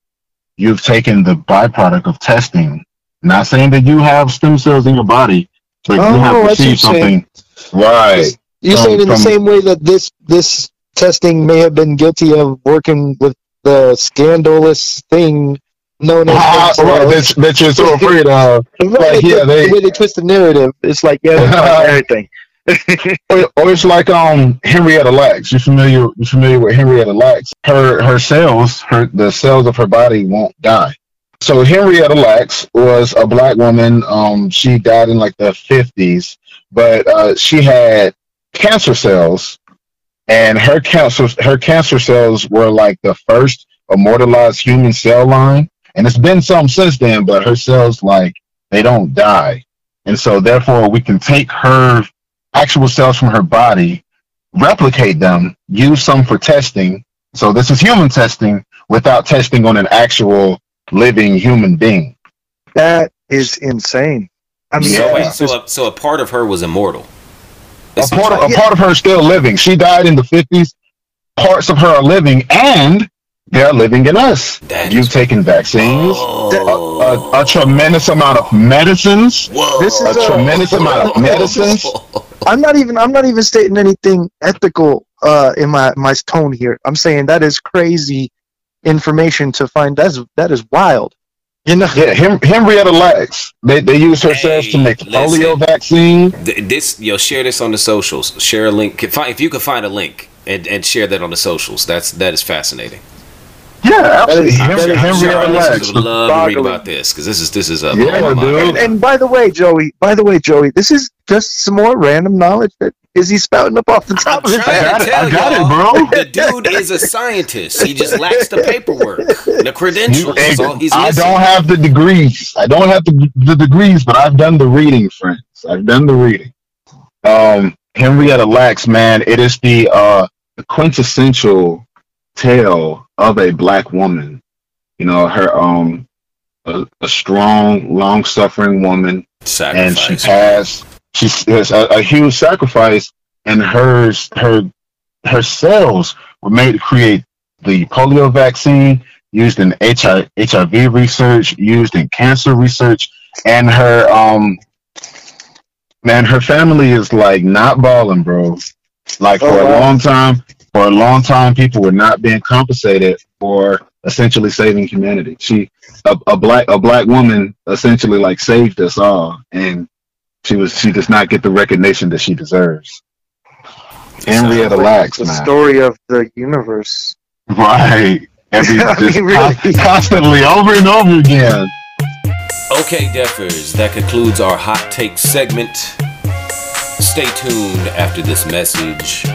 you've taken the byproduct of testing. Not saying that you have stem cells in your body but you Oh, have I received you're saying. something. Right. You're From- saying in the same way that this this testing may have been guilty of working with the scandalous thing known as Ah, right, that, that you're so afraid of. Right, like, yeah, the, they- the way they twist the narrative, it's like yeah, everything. Or, it's like um Henrietta Lacks. You familiar? You familiar with Henrietta Lacks? Her her cells, her the cells of her body won't die. So Henrietta Lacks was a black woman. Um, she died in like the fifties, but uh, she had cancer cells, and her cancer her cancer cells were like the first immortalized human cell line. And it's been some since then, but her cells like they don't die, and so therefore we can take her actual cells from her body, replicate them, use some for testing. So this is human testing without testing on an actual living human being. That is insane. I mean, So Yeah. wait, so a, so a part of her was immortal. A part, of, a part of her is still living. She died in the 50s. Parts of her are living, and they're living in us. That You've taken vaccines, Oh. a, a tremendous amount of medicines, Whoa. This a is a- tremendous amount of medicines. I'm not even I'm not even stating anything ethical uh, in my my tone here. I'm saying that is crazy information to find. That's that is wild. You know, Yeah, Hen- Henrietta Lacks. They they use her cells to make the listen. polio vaccine. Th- This yo share this on the socials. Share a link. Can if you can find a link and, and share that on the socials. That's that is fascinating. Yeah, absolutely. is- Henry, that is- Henrietta Our Relax. listeners would love to read about this because this is this is a Yeah, dude. And, and by the way, Joey, by the way, Joey, this is just some more random knowledge that is he spouting up off the top of his head. got to it. I got it, bro. The dude is a scientist. He just lacks the paperwork, the credentials. That's all he's I don't have the degrees. I don't have the, the degrees, but I've done the reading, friends. I've done the reading. Um, Henrietta Lacks, man, it is the uh, the quintessential tale of a black woman. You know, her um, a, a strong, long-suffering woman and she Sacrifice. passed. She has a, a huge sacrifice, and hers her her cells were made to create the polio vaccine used in HIV, HIV research, used in cancer research, and her um man, her family is like not balling, bro. Like for Oh, a wow. long time, for a long time, people were not being compensated for essentially saving humanity. She a, a black a black woman essentially like saved us all, and she was she does not get the recognition that she deserves. Henrietta Lacks, the man. story of the universe. Right. Every I just mean, really. constantly over and over again. Okay, Defers, that concludes our hot take segment. Stay tuned after this message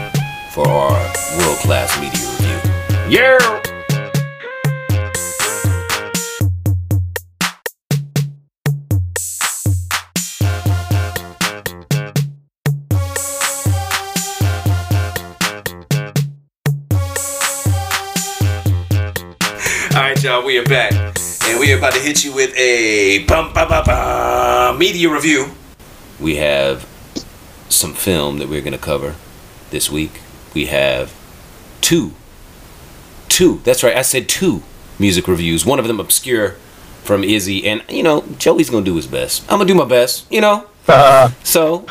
for our world class media review. Yeah! All right, y'all, we are back, and we are about to hit you with a bum, bum, bum, bum, media review. We have some film that we're going to cover this week. We have two, two. That's right, I said two music reviews. One of them obscure from Izzy, and you know Joey's gonna do his best. I'm gonna do my best, you know. So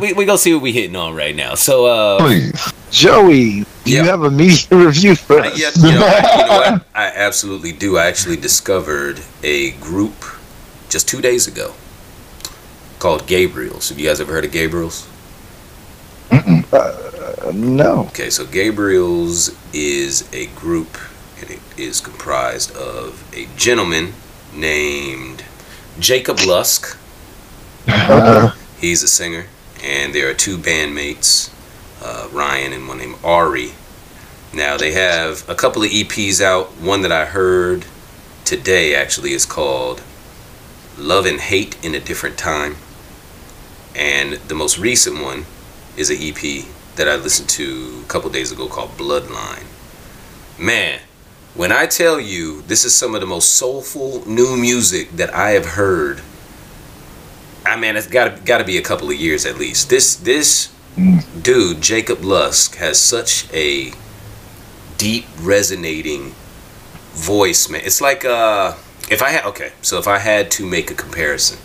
we, we, we gonna see what we're hitting on right now. So uh, Please. Joey, do Yeah. you have a media review for Uh, us? yeah, you know, I, you know what? I absolutely do. I actually discovered a group just two days ago called Gabriels. Have you guys ever heard of Gabriels? Uh, no. Okay, so Gabriels is a group, and it is comprised of a gentleman named Jacob Lusk. Uh, He's a singer, and there are two bandmates, uh, Ryan and one named Ari. Now they have a couple of EPs out. One that I heard today actually is called "Love and Hate in a Different Time," and the most recent one is an EP that I listened to a couple days ago called "Bloodline." Man, when I tell you this is some of the most soulful new music that I have heard I mean, it's got got to be a couple of years at least. This this dude, Jacob Lusk, has such a deep, resonating voice, man. It's like uh, if I had okay, so if I had to make a comparison,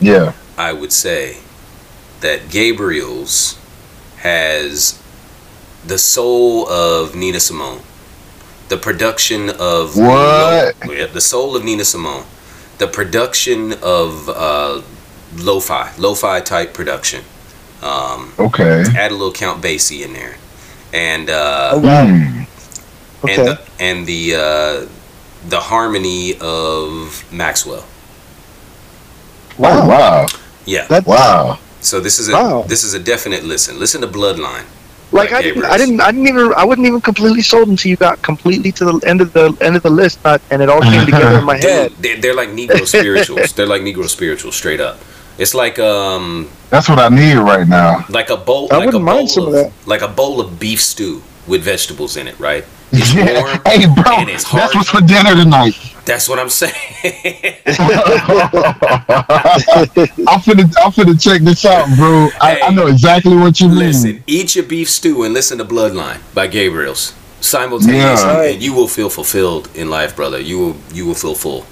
Yeah. I would say that Gabriels has the soul of Nina Simone, the production of What? yeah, the soul of Nina Simone, the production of uh, lo-fi, lo-fi type production. Um, Okay. add a little Count Basie in there, and uh, Oh, wow. Hmm. Okay. and the, and the uh, the harmony of Maxwell. Wow. Wow. Yeah. That- Wow. So this is a Wow. this is a definite listen. Listen to Bloodline. like I didn't, I didn't, I didn't even, I wasn't even completely sold until you got completely to the end of the end of the list, not, and it all came together in my head. Dude, they're, they're like Negro spirituals. They're like Negro spirituals, straight up. It's like um That's what I need right now. like a bowl I like a wouldn't mind bowl some of, of that. like a bowl of beef stew with vegetables in it, right? It's Yeah. warm Hey, bro. and it's hard. That's what's for dinner tonight. That's what I'm saying. I'm finna, I'm finna check this out, bro. I, I know exactly what you mean. listen, eat your beef stew and listen to Bloodline by Gabriels simultaneously, Yeah. and you will feel fulfilled in life, brother. You will you will feel full.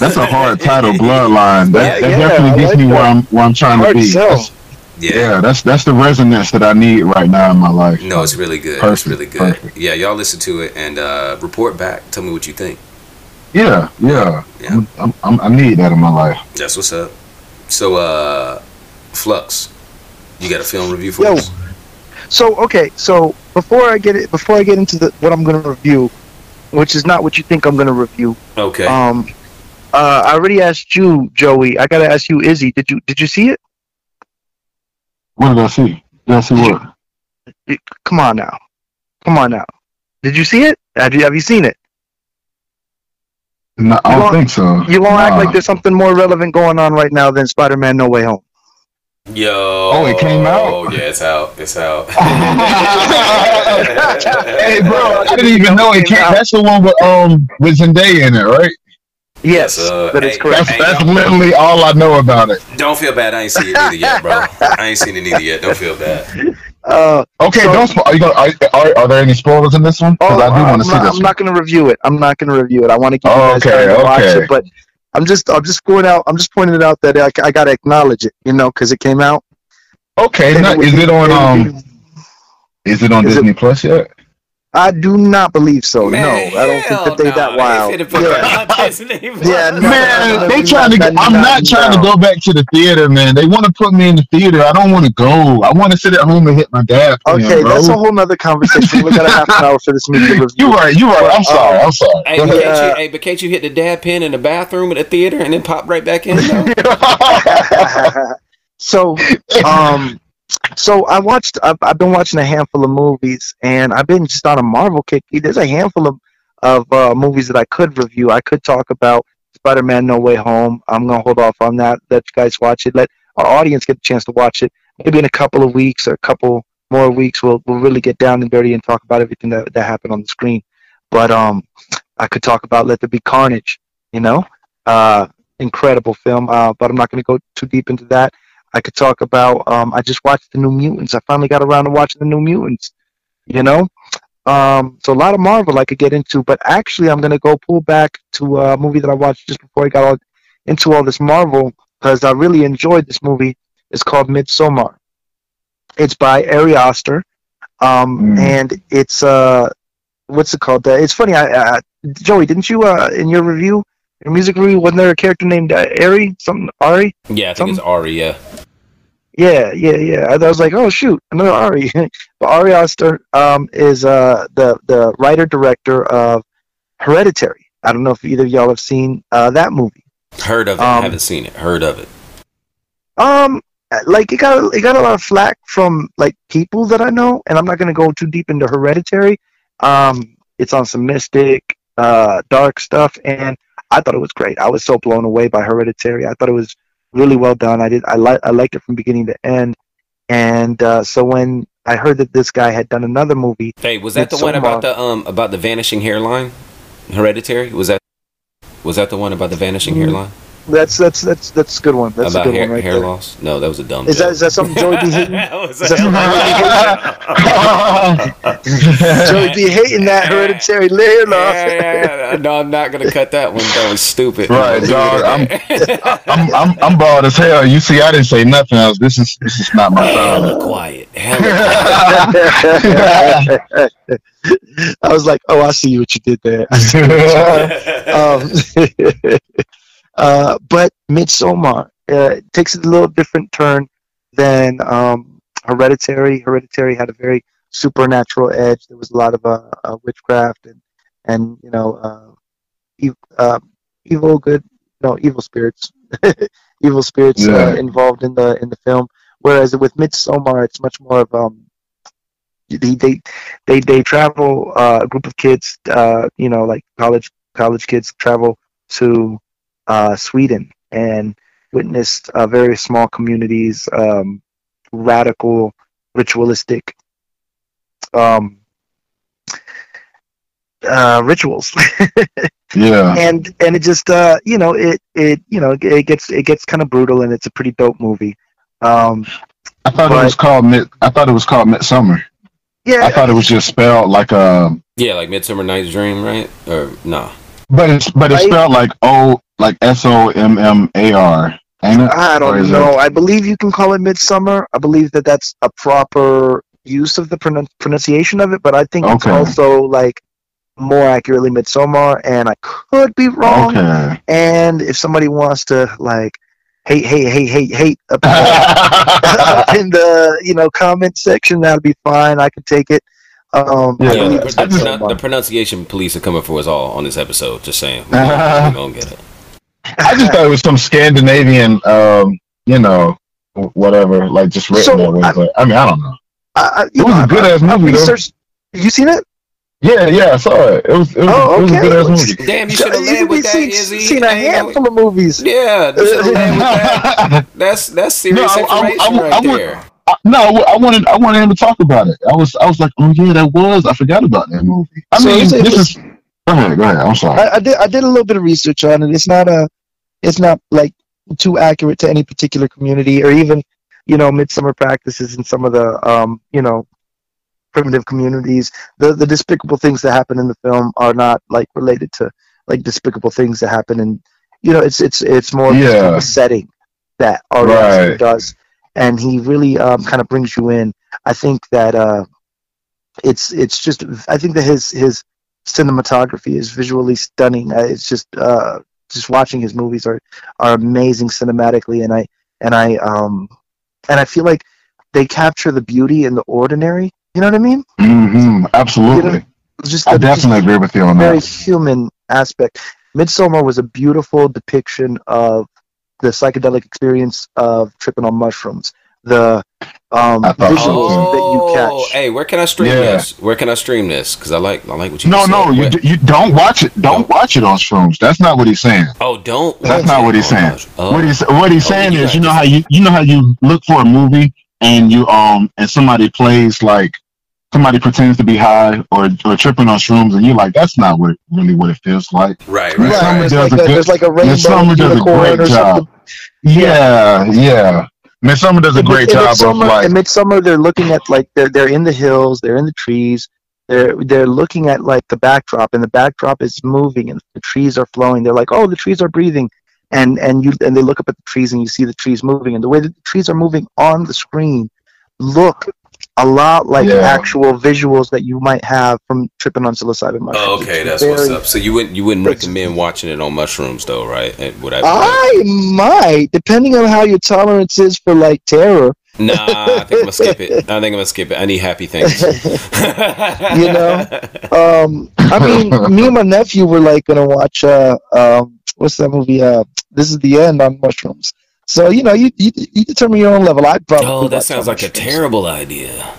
That's a hard title, Bloodline. That, Yeah, that yeah, definitely gets like me where. I'm where I'm trying Hard to be. sell. That's- Yeah. yeah, that's that's the resonance that I need right now in my life. No, it's really good. it's really good. perfect. Yeah, y'all listen to it and uh, report back. Tell me what you think. Yeah, yeah. Yeah. I'm, I'm, I'm, I need that in my life. That's what's up. So, uh, Flux, you got a film review for Yo. us? So okay, so before I get it, before I get into the what I'm going to review, which is not what you think I'm gonna review. Okay. Um, uh, I already asked you, Joey. I gotta ask you, Izzy. Did you did you see it? What did I see? Did I see what? It- Come on now, come on now. Did you see it? Have you have you seen it? No, I don't won't- think so. You won't act like there's something more relevant going on right now than Spider-Man: No Way Home. Yo. Oh, it came out? Oh, yeah, it's out. It's out. hey, bro, I didn't even know it came. Out. That's the one with um with Zendaya in it, right? Yes, uh, that is hey, correct. That's that's yo. literally all I know about it. Don't feel bad. I ain't seen it either yet, bro. I ain't seen it either yet. Don't feel bad. Uh, Okay, So- don't. Are, you gonna, are, are are there any spoilers in this one? Because oh, I do want to see not, this. I'm one. not going to review it. I'm not going to review it. I want to you Oh, guys okay, watch it, but I'm just I'm just going out. I'm just pointing it out that I, I got to acknowledge it, you know, because it came out. Okay, now, it is be- it on um? Is it on is it- Disney Plus yet? I do not believe so. Man, no, I don't think that they no. that wild. They Yeah. that on Disney Yeah, no. Man, they no, trying to. no, Get, I'm not trying to go back to the theater, man. They want to put me in the theater. I don't want to go. I want to sit at home and hit my dad. Plan, Okay, bro. that's a whole nother conversation. We got a half an hour for this movie review. You right. You right. I'm sorry. I'm sorry. Hey, but can't Uh, you, hey, but can't you hit the dab pen in the bathroom at the theater and then pop right back in? so, um, so I watched. I've, I've been watching a handful of movies, and I've been just on a Marvel kick. There's a handful of of uh, movies that I could review. I could talk about Spider-Man: No Way Home. I'm gonna hold off on that. Let you guys watch it. Let our audience get a chance to watch it. Maybe in a couple of weeks or a couple more weeks, we'll we'll really get down and dirty and talk about everything that that happened on the screen. But um, I could talk about Let There Be Carnage. You know, uh, incredible film. Uh, but I'm not to go too deep into that. I could talk about. Um, I just watched the New Mutants. I finally got around to watching the New Mutants. You know, um, so a lot of Marvel I could get into. But actually, I'm going to go pull back to a movie that I watched just before I got all, into all this Marvel because I really enjoyed this movie. It's called Midsommar. It's by Ari Aster, um, Mm. and it's uh, what's it called? Uh, it's funny. I, I Joey, didn't you uh, in your review, your music review, wasn't there a character named uh, Ari? Something Ari? Yeah, I think it's Ari. Yeah. Yeah, yeah, yeah. I, I was like, oh shoot, another Ari. but Ari Aster um, is uh, the the writer director of Hereditary. I don't know if either of y'all have seen uh, that movie. Heard of it. Um, haven't seen it. Heard of it. Um, like it got it got a lot of flack from like people that I know, and I'm not gonna go too deep into Hereditary. Um, it's on some mystic, uh, dark stuff, and I thought it was great. I was so blown away by Hereditary. I thought it was really well done. I did. I like. I liked it from beginning to end. And uh, so when I heard that this guy had done another movie, Hey, was that the one about the um about the vanishing hairline? Hereditary? Was that was that the one about the vanishing Mm, hairline? That's that's that's that's a good one. That's about a good hair, one right hair there. loss? No, that was a dumb. Is that joke. is that something Joey be hating? That was Is a that hell Joey be hating that Hereditary hair loss. yeah, yeah. No, I'm not gonna cut that one. That was stupid. Right, dog, in there. I'm, I'm I'm bald as hell. You see, I didn't say nothing else. This is this is not my Hella quiet. Hella quiet. I was like, oh, I see what you did there. I see what you did. um, uh, but Midsommar uh, takes a little different turn than um, Hereditary. Hereditary had a very supernatural edge. There was a lot of uh, uh, witchcraft and and you know uh, ev- uh, evil, good, no evil spirits, evil spirits uh, Yeah. involved in the in the film. Whereas with Midsommar, it's much more of um, they they they, they travel uh, a group of kids, uh, you know, like college college kids travel to uh, Sweden and witnessed uh, very small communities, um, radical, ritualistic um, uh, rituals, yeah. and and it just uh, you know it it you know it gets it gets kind of brutal, and it's a pretty dope movie. Um, I thought it was called mid. I thought it was called Midsummer. yeah, I thought it was just spelled like um, yeah, like Midsummer Night's Dream, right? Or nah. But it's but it's Right. spelled like O like S O M M A R. Ain't it? I don't is it- know. I believe you can call it midsummer. I believe that that's a proper use of the pronun- pronunciation of it, but I think it's also like more accurately midsummer, and I could be wrong. Okay. And if somebody wants to like hate, hate, hate, hate, hate up in the, in the you know comment section, that'll be fine. I could take it. Um, Yeah, I Yeah, believe the, the, I pronun- the pronunciation police are coming for us all on this episode. Just saying, we gonna, we gonna get it. I just thought it was some Scandinavian, um, you know, whatever, like just written So, that way. I- But I mean, I don't know. I, I, It was know, a good I- ass movie, though. researched- You seen it? Yeah, yeah, I saw it. It was, it was, Oh, it was a good ass movie. Damn, you should have led You've that, seen, Izzy. seen a Ain't no- handful of movies. Yeah, you should have led with that. That's that's serious No, I- I- information I- right I would- there. I- no, I, wanted, I wanted him to talk about it. I was, I was like, oh yeah, that was. I forgot about that movie. I So mean, this is. Go ahead, go ahead. I'm sorry. I, I did I did a little bit of research on it. It's not a it's not like too accurate to any particular community or even you know midsummer practices in some of the um you know primitive communities. The the despicable things that happen in the film are not like related to like despicable things that happen in you know it's it's it's more Yeah. the setting that Aster Right. does, and he really um kind of brings you in. I think that uh it's it's just I think that his his cinematography is visually stunning. It's just uh, just watching his movies are are amazing cinematically, and I and I um and I feel like they capture the beauty in the ordinary. You know what I mean? hmm absolutely. It's Just I definitely agree with you on very that. Very human aspect. Midsummer was a beautiful depiction of the psychedelic experience of tripping on mushrooms. The um, I thought so, visuals too. that you Oh, catch. hey, where can I stream Yeah. this? Where can I stream this? Because I like I like what you No, said. no, you, d- you don't watch it. Don't watch it on shrooms. That's not what he's saying. oh, don't. That's watch not it what he's saying. Oh. What he's what he's Oh, saying is, you know how you you know how you look for a movie and you um and somebody plays like somebody pretends to be high or or tripping on shrooms and you're like that's not what really what it feels like. right, Right. right, Summer. There's does like, a a, good- there's like a rainbow Summer does a great job. something. Yeah, yeah. Miss Summer does a In- great in job of Midsummer, like in midsummer they're looking at like they're they're in the hills they're in the trees they're they're looking at like the backdrop and the backdrop is moving and the trees are flowing they're like oh the trees are breathing and and you and they look up at the trees and you see the trees moving and the way that the trees are moving on the screen look a lot like Yeah. actual visuals that you might have from tripping on psilocybin mushrooms Oh, okay, It's that's what's up. So you wouldn't you wouldn't recommend watching it on mushrooms though, right? And Would I? I might, depending on how your tolerance is for like terror. Nah, I think I'm gonna skip it. I think I'm gonna skip it. I need happy things. You know? Um, I mean, me and my nephew were like gonna watch. Uh, um, what's that movie? Uh, this is the end on mushrooms. So you know, you you, you determine your own level. I probably. Oh, that sounds like a terrible idea.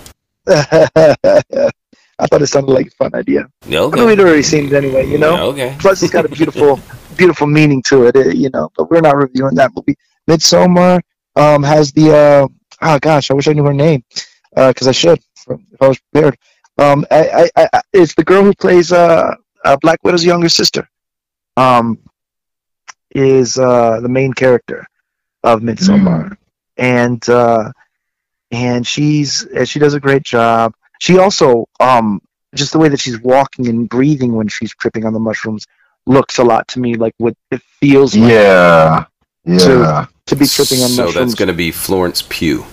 I thought it sounded like a fun idea. No, I mean, Okay. we'd already seen it anyway, you know. Yeah, okay. Plus, it's got a beautiful, beautiful meaning to it, uh, you know. But we're not reviewing that movie. Midsommar um, has the uh, oh gosh, I wish I knew her name because I should if I was prepared. Um, I, I, I, it's the girl who plays uh, uh, Black Widow's younger sister. Um, is uh, the main character of Midsommar, and uh, and she's she does a great job. She also um, just the way that she's walking and breathing when she's tripping on the mushrooms looks a lot to me like what it feels like Yeah. Yeah. to be tripping on so mushrooms. that's gonna be Florence Pugh.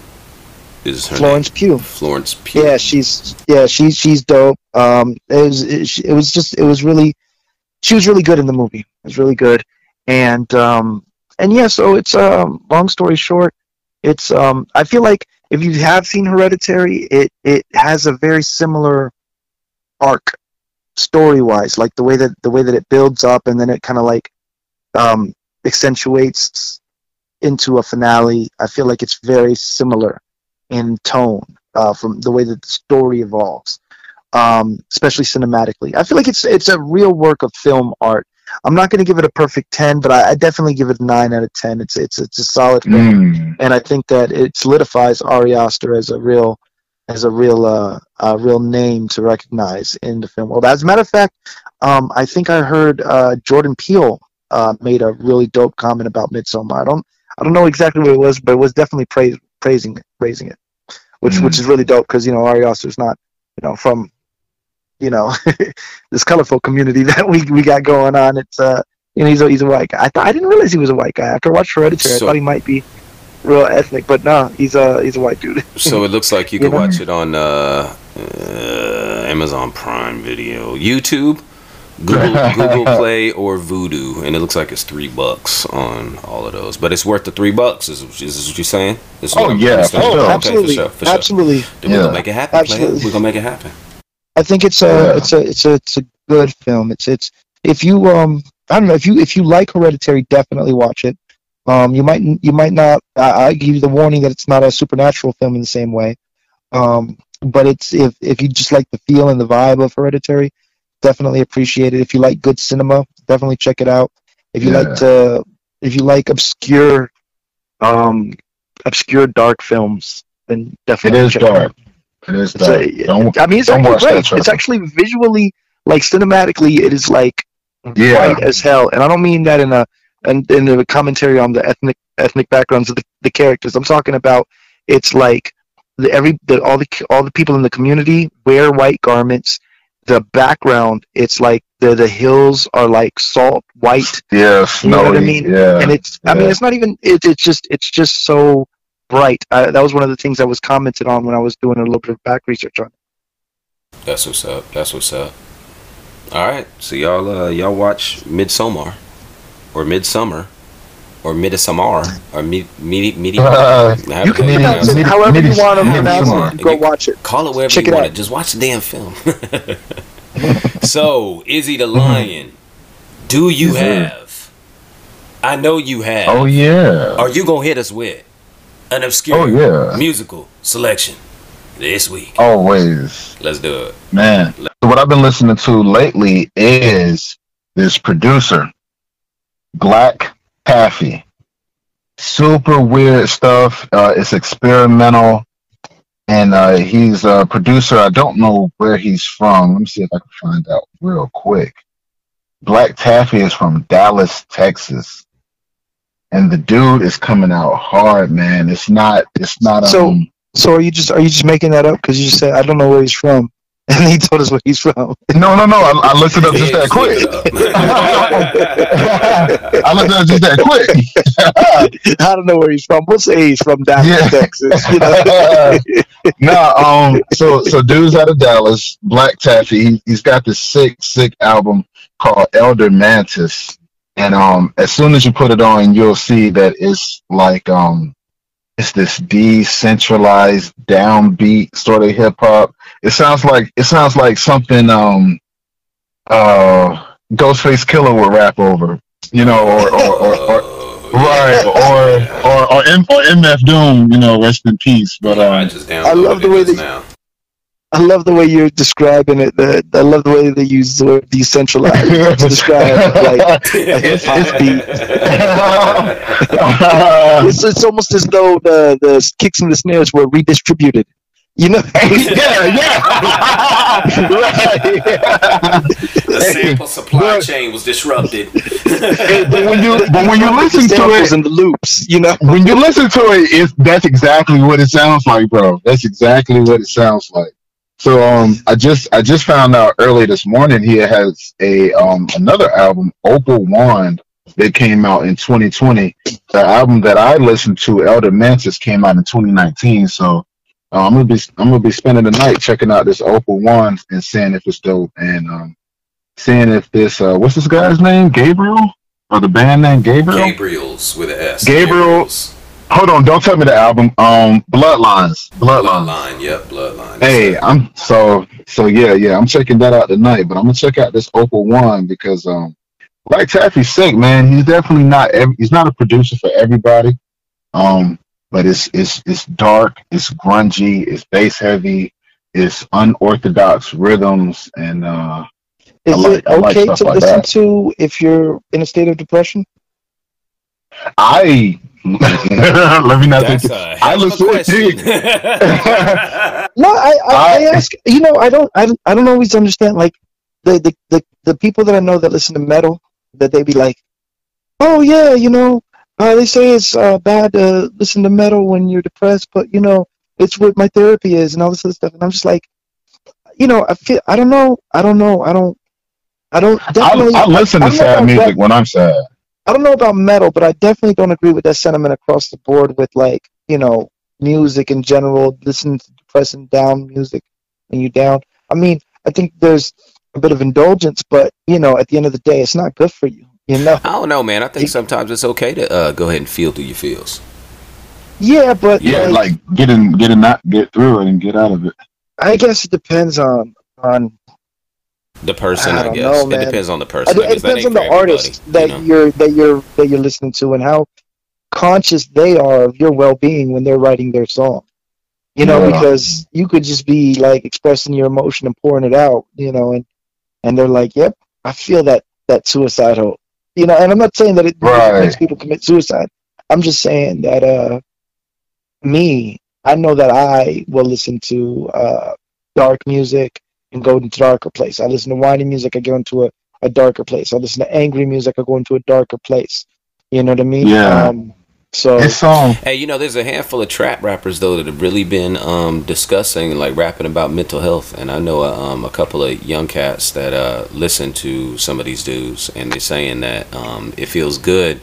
Is her Florence Pugh. Florence Pugh. Yeah, she's yeah, she's she's dope. Um, it was it, it was just it was really she was really good in the movie. It was really good, and um and yeah, so it's um long story short, it's um I feel like if you have seen Hereditary, it it has a very similar arc story wise, like the way that the way that it builds up and then it kind of like um accentuates into a finale. I feel like it's very similar in tone uh, from the way that the story evolves, um, especially cinematically. I feel like it's it's a real work of film art. I'm not going to give it a perfect ten, but I, I definitely give it a nine out of ten. It's it's it's a solid film, Mm. and I think that it solidifies Ari Aster as a real as a real uh, a real name to recognize in the film world. As a matter of fact, um, I think I heard uh, Jordan Peele uh, made a really dope comment about Midsommar. I don't I don't know exactly what it was, but it was definitely praise, praising it, praising it, which Mm. which is really dope because you know Ari Aster's not you know from you know this colorful community that we we got going on. It's uh you know he's a he's a white guy. I thought I didn't realize he was a white guy. After I watched Hereditary, So- I thought he might be real ethnic, but no, he's a he's a white dude. So it looks like you You can know? watch it on uh, uh, Amazon Prime Video, YouTube, Google, Google Play, or Vudu, and it looks like it's three bucks on all of those. But it's worth the three bucks. Is, is this what you're saying? This is Oh, what yeah, understanding? for sure. Okay, absolutely, for sure, for sure. absolutely. Then we're Yeah. gonna make it happen. Absolutely. We're gonna make it happen. I think it's a Yeah. it's a it's a it's a good film. It's it's if you um I don't know if you if you like Hereditary, definitely watch it. Um, you might you might not. I, I give you the warning that it's not a supernatural film in the same way. Um, but it's if if you just like the feel and the vibe of Hereditary, definitely appreciate it. If you like good cinema, definitely check it out. If you Yeah. like to if you like obscure um obscure dark films, then definitely is check it out. dark. It is It's dark. a- Don't- I mean, it's actually watch that, great. It's actually visually, like cinematically, it is like Yeah. bright as hell. And I don't mean that in a in, in a commentary on the ethnic ethnic backgrounds of the, the characters. I'm talking about it's like the, every the, all the all the people in the community wear white garments. The background, it's like the the hills are like salt white, yeah, You know what I snowy, mean? Yeah. and it's I mean it's not even it, it's just it's just so bright. Uh, that was one of the things I was commented on when I was doing a little bit of back research on. it. That's what's up. That's what's up. All right. So y'all uh y'all watch Midsommar or Midsummer or Midsommar or Mid Midi Midi. Uh, You can Midi- pronounce it Midi- however you want to Midi- pronounce Midsommar. it. Go watch it. Call it whatever Check you it want. out. Just watch the damn film. so, Izzy Mm-hmm. the Lion, do you have? I know you have. Oh yeah. Are you gonna hit us with an obscure Oh yeah. musical selection this week? Always. Let's do it. Man, so what I've been listening to lately is this producer, Black Taffy. Super weird stuff. Uh, it's experimental, and uh, he's a producer. I don't know where he's from. Let me see if I can find out real quick. Black Taffy is from Dallas, Texas, and the dude is coming out hard, man. It's not. It's not. So- Um, So are you just are you just making that up because you just said I don't know where he's from, and he told us where he's from. no, no, no. I, I looked it up just that quick. I looked it up just that quick. I don't know where he's from. We'll say he's from Dallas, Yeah. Texas. You know? no, um, so so dude's out of Dallas, Black Taffy. He, he's got this sick, sick album called Elder Mantis, and um, as soon as you put it on, you'll see that it's like um, it's this decentralized, downbeat sort of hip hop. It sounds like it sounds like something um, uh, Ghostface Killah would rap over, you know, or or, or, or right, or or or, M- or MF Doom, you know, rest in peace. But I um, just I love the way just that- now. I love the way you're describing it. The, I love the way they use the word decentralized to describe like a hip hop beat. It's, it's almost as though the the kicks and the snares were redistributed. You know? yeah, yeah. right. The sample supply But- chain was disrupted. but when you but when you listen to it, and the loops. You know? when you listen to it, it's that's exactly what it sounds like, bro. That's exactly what it sounds like. So um, I just I just found out early this morning he has a um another album, Opal Wand, that came out in 2020. The album that I listened to, Elder Mantis, came out in 2019. So uh, I'm gonna be I'm gonna be spending the night checking out this Opal Wand and seeing if it's dope and um seeing if this uh what's this guy's name Gabriel or the band name Gabriel. Gabriel's with an S. Gabriel- Gabriel's. Hold on, don't tell me the album. Um, Bloodlines. Bloodlines. Bloodline. Yep, bloodline. Hey, I'm so so yeah yeah. I'm checking that out tonight, but I'm gonna check out this Opal Wand because um, Black Taffy's sick, man. He's definitely not every, he's not a producer for everybody. Um, but it's it's it's dark, it's grungy, it's bass heavy, it's unorthodox rhythms, and uh, Is like- it I like okay to like listen that. to if you're in a state of depression? I let me not That's think. I look of a listen question. No, I, I, I I- ask. You know, I don't, I, don't- I don't always understand. Like the, the, the, the people that I know that listen to metal, that they be like, "Oh yeah, you know, uh, they say it's uh, bad to listen to metal when you're depressed, but you know, it's what my therapy is and all this other stuff." And I'm just like, you know, I feel, I don't know, I don't know, I don't, I don't I, definitely. I listen I to don't know sad music rap- when I'm sad. I don't know about metal, but I definitely don't agree with that sentiment across the board with like, you know, music in general, listening to depressing down music when you're down. I mean, I think there's a bit of indulgence, but you know, at the end of the day, it's not good for you. You know? I don't know, man. I think sometimes it's okay to uh, go ahead and feel through your feels. Yeah, but Yeah, like, like get in, get in that, get through it, and get out of it. I guess it depends on on The person, I I, don't guess. know, it depends on the person. think I it guess that depends on the artist that you know? you're that you're that you're listening to and how conscious they are of your well-being when they're writing their song. You know, Yeah. because you could just be like expressing your emotion and pouring it out, you know, and and they're like, "Yep, I feel that that suicidal." You know, and I'm not saying that it Right. makes people commit suicide. I'm just saying that uh me, I know that I will listen to uh dark music and go into darker place. I listen to whiny music, I go into a, a darker place. I listen to angry music, I go into a darker place. You know what I mean? Yeah. Um, so It's Hey, you know, there's a handful of trap rappers though that have really been um, discussing, like rapping about mental health, and I know uh, um, a couple of young cats that uh, listen to some of these dudes, and they're saying that um, it feels good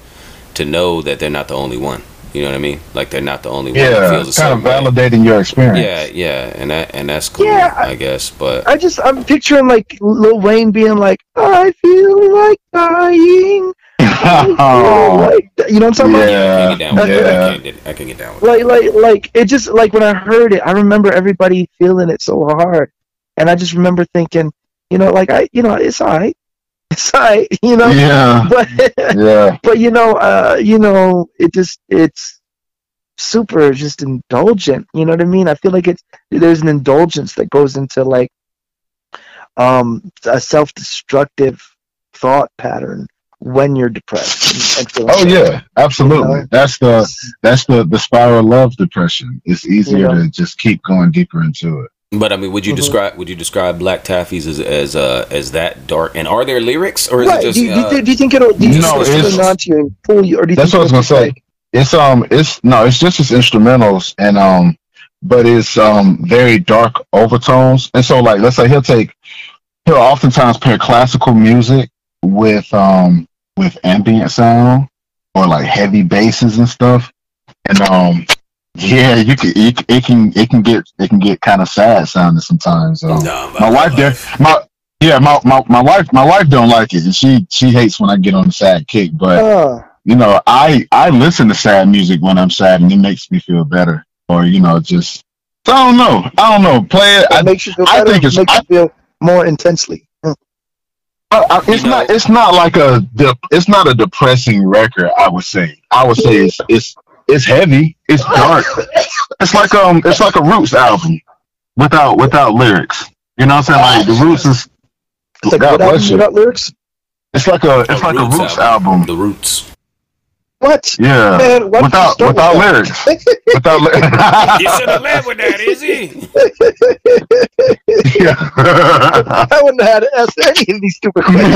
to know that they're not the only one. You know what I mean? Like they're not the only one that yeah, feels kind of same way. validating your experience. Yeah, yeah, and that and that's cool, Yeah, I, guess. But I just I'm picturing like Lil Wayne being like, I feel like dying. Oh, like you know what I'm talking about? yeah, I can get down with that. yeah. I get, I can get down with like like like it just like when I heard it, I remember everybody feeling it so hard, and I just remember thinking, you know, like I, you know, it's alright, it's alright, you know, yeah, but yeah, but you know, uh, you know, it just it's super just indulgent. You know what I mean? I feel like it's there's an indulgence that goes into like um a self-destructive thought pattern when you're depressed. And, and Oh yeah, absolutely. You know? That's the that's the the spiral of depression. It's easier Yeah. to just keep going deeper into it. But I mean, would you Mhm. describe would you describe Black Taffy's as as uh, as that dark? And are there lyrics, or is Right? it just do, you, do, you uh, think, do you think it'll? Do you No, think it's- turn on to you and pull you, or do you That's what I was gonna it'll say. It's um, it's no, it's just his instrumentals and um, but it's um very dark overtones. And so like, let's say he'll take, he'll oftentimes pair classical music with um with ambient sound or like heavy basses and stuff. And um, yeah, you can it, it can it can get it can get kind of sad sounding sometimes. Um, No, my wife there, my yeah, my, my my wife my wife don't like it, and she she hates when I get on the sad kick. But Uh, you know, I I listen to sad music when I'm sad, and it makes me feel better. Or you know, just I don't know, I don't know. Play it. it I, makes you feel I better. think it's- makes I- you feel more intensely. Mm. I, I, it's You know- not it's not like a de- it's not a depressing record. I would say. I would say it's it's it's heavy. It's dark. It's like um it's like a Roots album without without lyrics. You know what I'm saying? Like the Roots is. It's like God album without lyrics? It's like a it's A like a Roots Roots album. album. The Roots. What? Yeah. Man, why don't you without start with without lyrics. Without You lyrics. should have led with that, Izzy. yeah. I wouldn't have had to ask any of these stupid questions.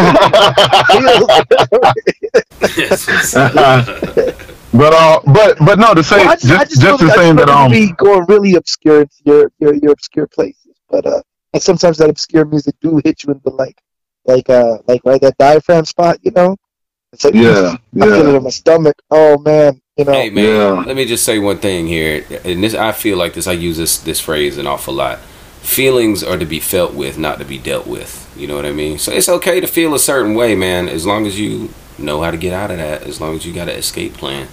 But uh, but but no, to say Well, I just just, I just, just know to that- I say that that um be going really obscure into your, your your obscure places, but uh, and sometimes that obscure music do hit you in the like, like uh, like right that diaphragm spot, you know. It's like yeah I feel it in my stomach. Oh man, you know. Hey man, Yeah. let me just say one thing here, and this I feel like this. I use this this phrase an awful lot. Feelings are to be felt with, not to be dealt with. You know what I mean? So it's okay to feel a certain way, man, as long as you know how to get out of that. As long as you got an escape plan,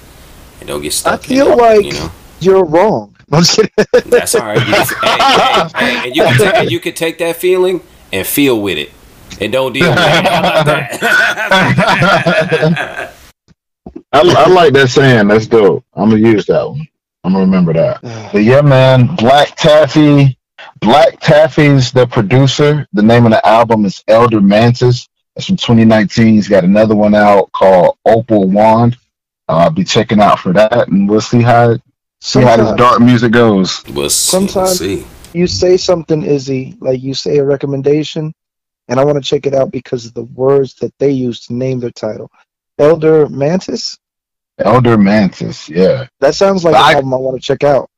and don't get stuck. I feel in it, like- you know You're wrong. I'm just kidding. that's all right. You just, hey, hey, hey, and you can take, you can take that feeling and feel with it, and don't deal with it. That? I, I like that saying. That's dope. I'm gonna use that one. I'm gonna remember that. But yeah, man, Black Taffy. Black Taffy's the producer. The name of the album is Elder Mantis. That's from 2019. He's got another one out called Opal Wand. Uh, I'll be checking out for that, and we'll see how see how this dark music goes. We'll see. We'll Sometimes- see. you say something, Izzy, like you say a recommendation, and I want to check it out because of the words that they use to name their title. Elder Mantis. Elder Mantis. Yeah, That sounds like I- an album I want to check out.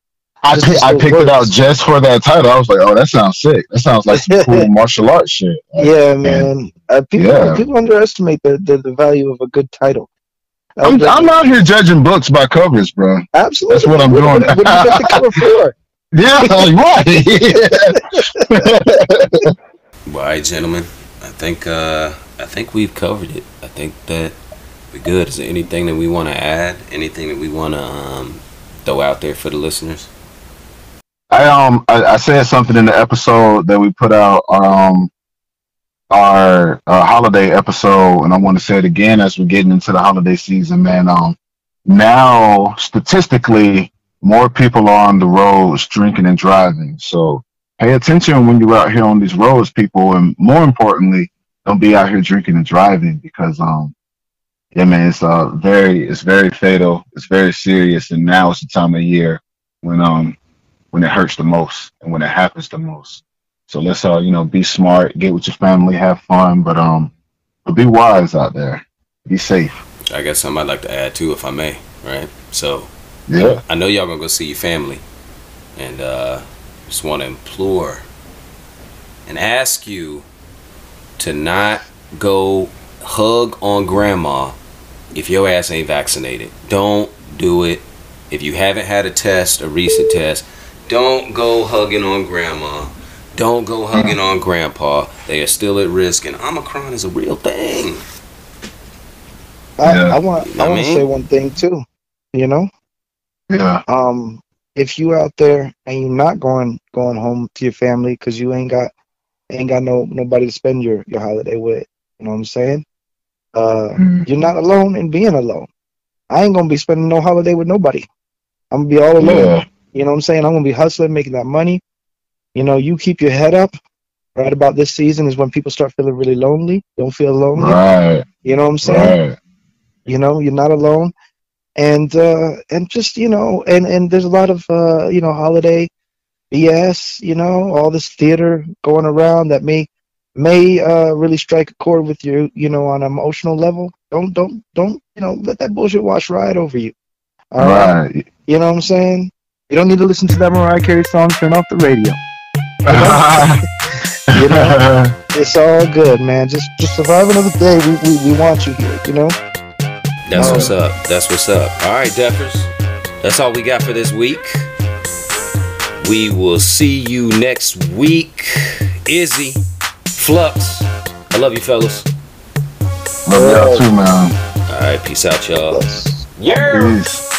I Just pi- those I picked it out just for that title. I was like, oh, that sounds sick. That sounds like some cool martial arts shit. Like, Yeah, man. Uh, people Yeah. people underestimate the, the, the value of a good title. I'm, Elder- I'm out here judging books by covers, bro. absolutely. that's what I'm what, doing. What, what do you got the cover for? Yeah, right. Well, all right, gentlemen. I think uh, I think we've covered it. I think that we're good. Is there anything that we want to add? Anything that we want to um, throw out there for the listeners? I um I, I said something in the episode that we put out um our uh, holiday episode, and I want to say it again as we're getting into the holiday season, man. Um, now statistically, more people are on the roads drinking and driving. So pay attention when you're out here on these roads, people, and more importantly, don't be out here drinking and driving because um yeah man it's uh very it's very fatal it's very serious and now it's the time of year when um when it hurts the most and when it happens the most so let's uh you know be smart get with your family have fun but um but be wise out there be safe I guess something I'd like to add too, if I may. Right. So yeah I know y'all gonna go see your family, and uh, just want to implore and ask you to not go hug on grandma if your ass ain't vaccinated. Don't do it. If you haven't had a test, a recent test, don't go hugging on grandma. Don't go hugging on grandpa. They are still at risk, and Omicron is a real thing. I, Yeah. I want You know I want to say one thing too. You know, yeah um, if you out there and you're not going going home to your family because you ain't got ain't got no nobody to spend your your holiday with, you know what I'm saying? Uh, Mhm. you're not alone in being alone. I ain't gonna be spending no holiday with nobody. I'm gonna be all alone. yeah You know what I'm saying? I'm gonna be hustling, making that money. You know, you keep your head up. Right about this season is when people start feeling really lonely. Don't feel lonely. right You know what I'm saying? right You know, you're not alone. And uh and just, you know, and and there's a lot of uh, you know, holiday BS, you know, all this theater going around that may may uh really strike a chord with you, you know, on an emotional level. Don't don't don't, you know, let that bullshit wash right over you. All right. right You know what I'm saying? You don't need to listen to that Mariah Carey song, turn off the radio. You know? It's all good, man. Just just survive another day. We we, we want you here, you know? That's Oh. what's um, up. That's what's up. All right, Duffers. That's all we got for this week. We will see you next week. Izzy, Flux. I love you, fellas. love y'all too man All right, peace out, y'all. Plus. Yeah. peace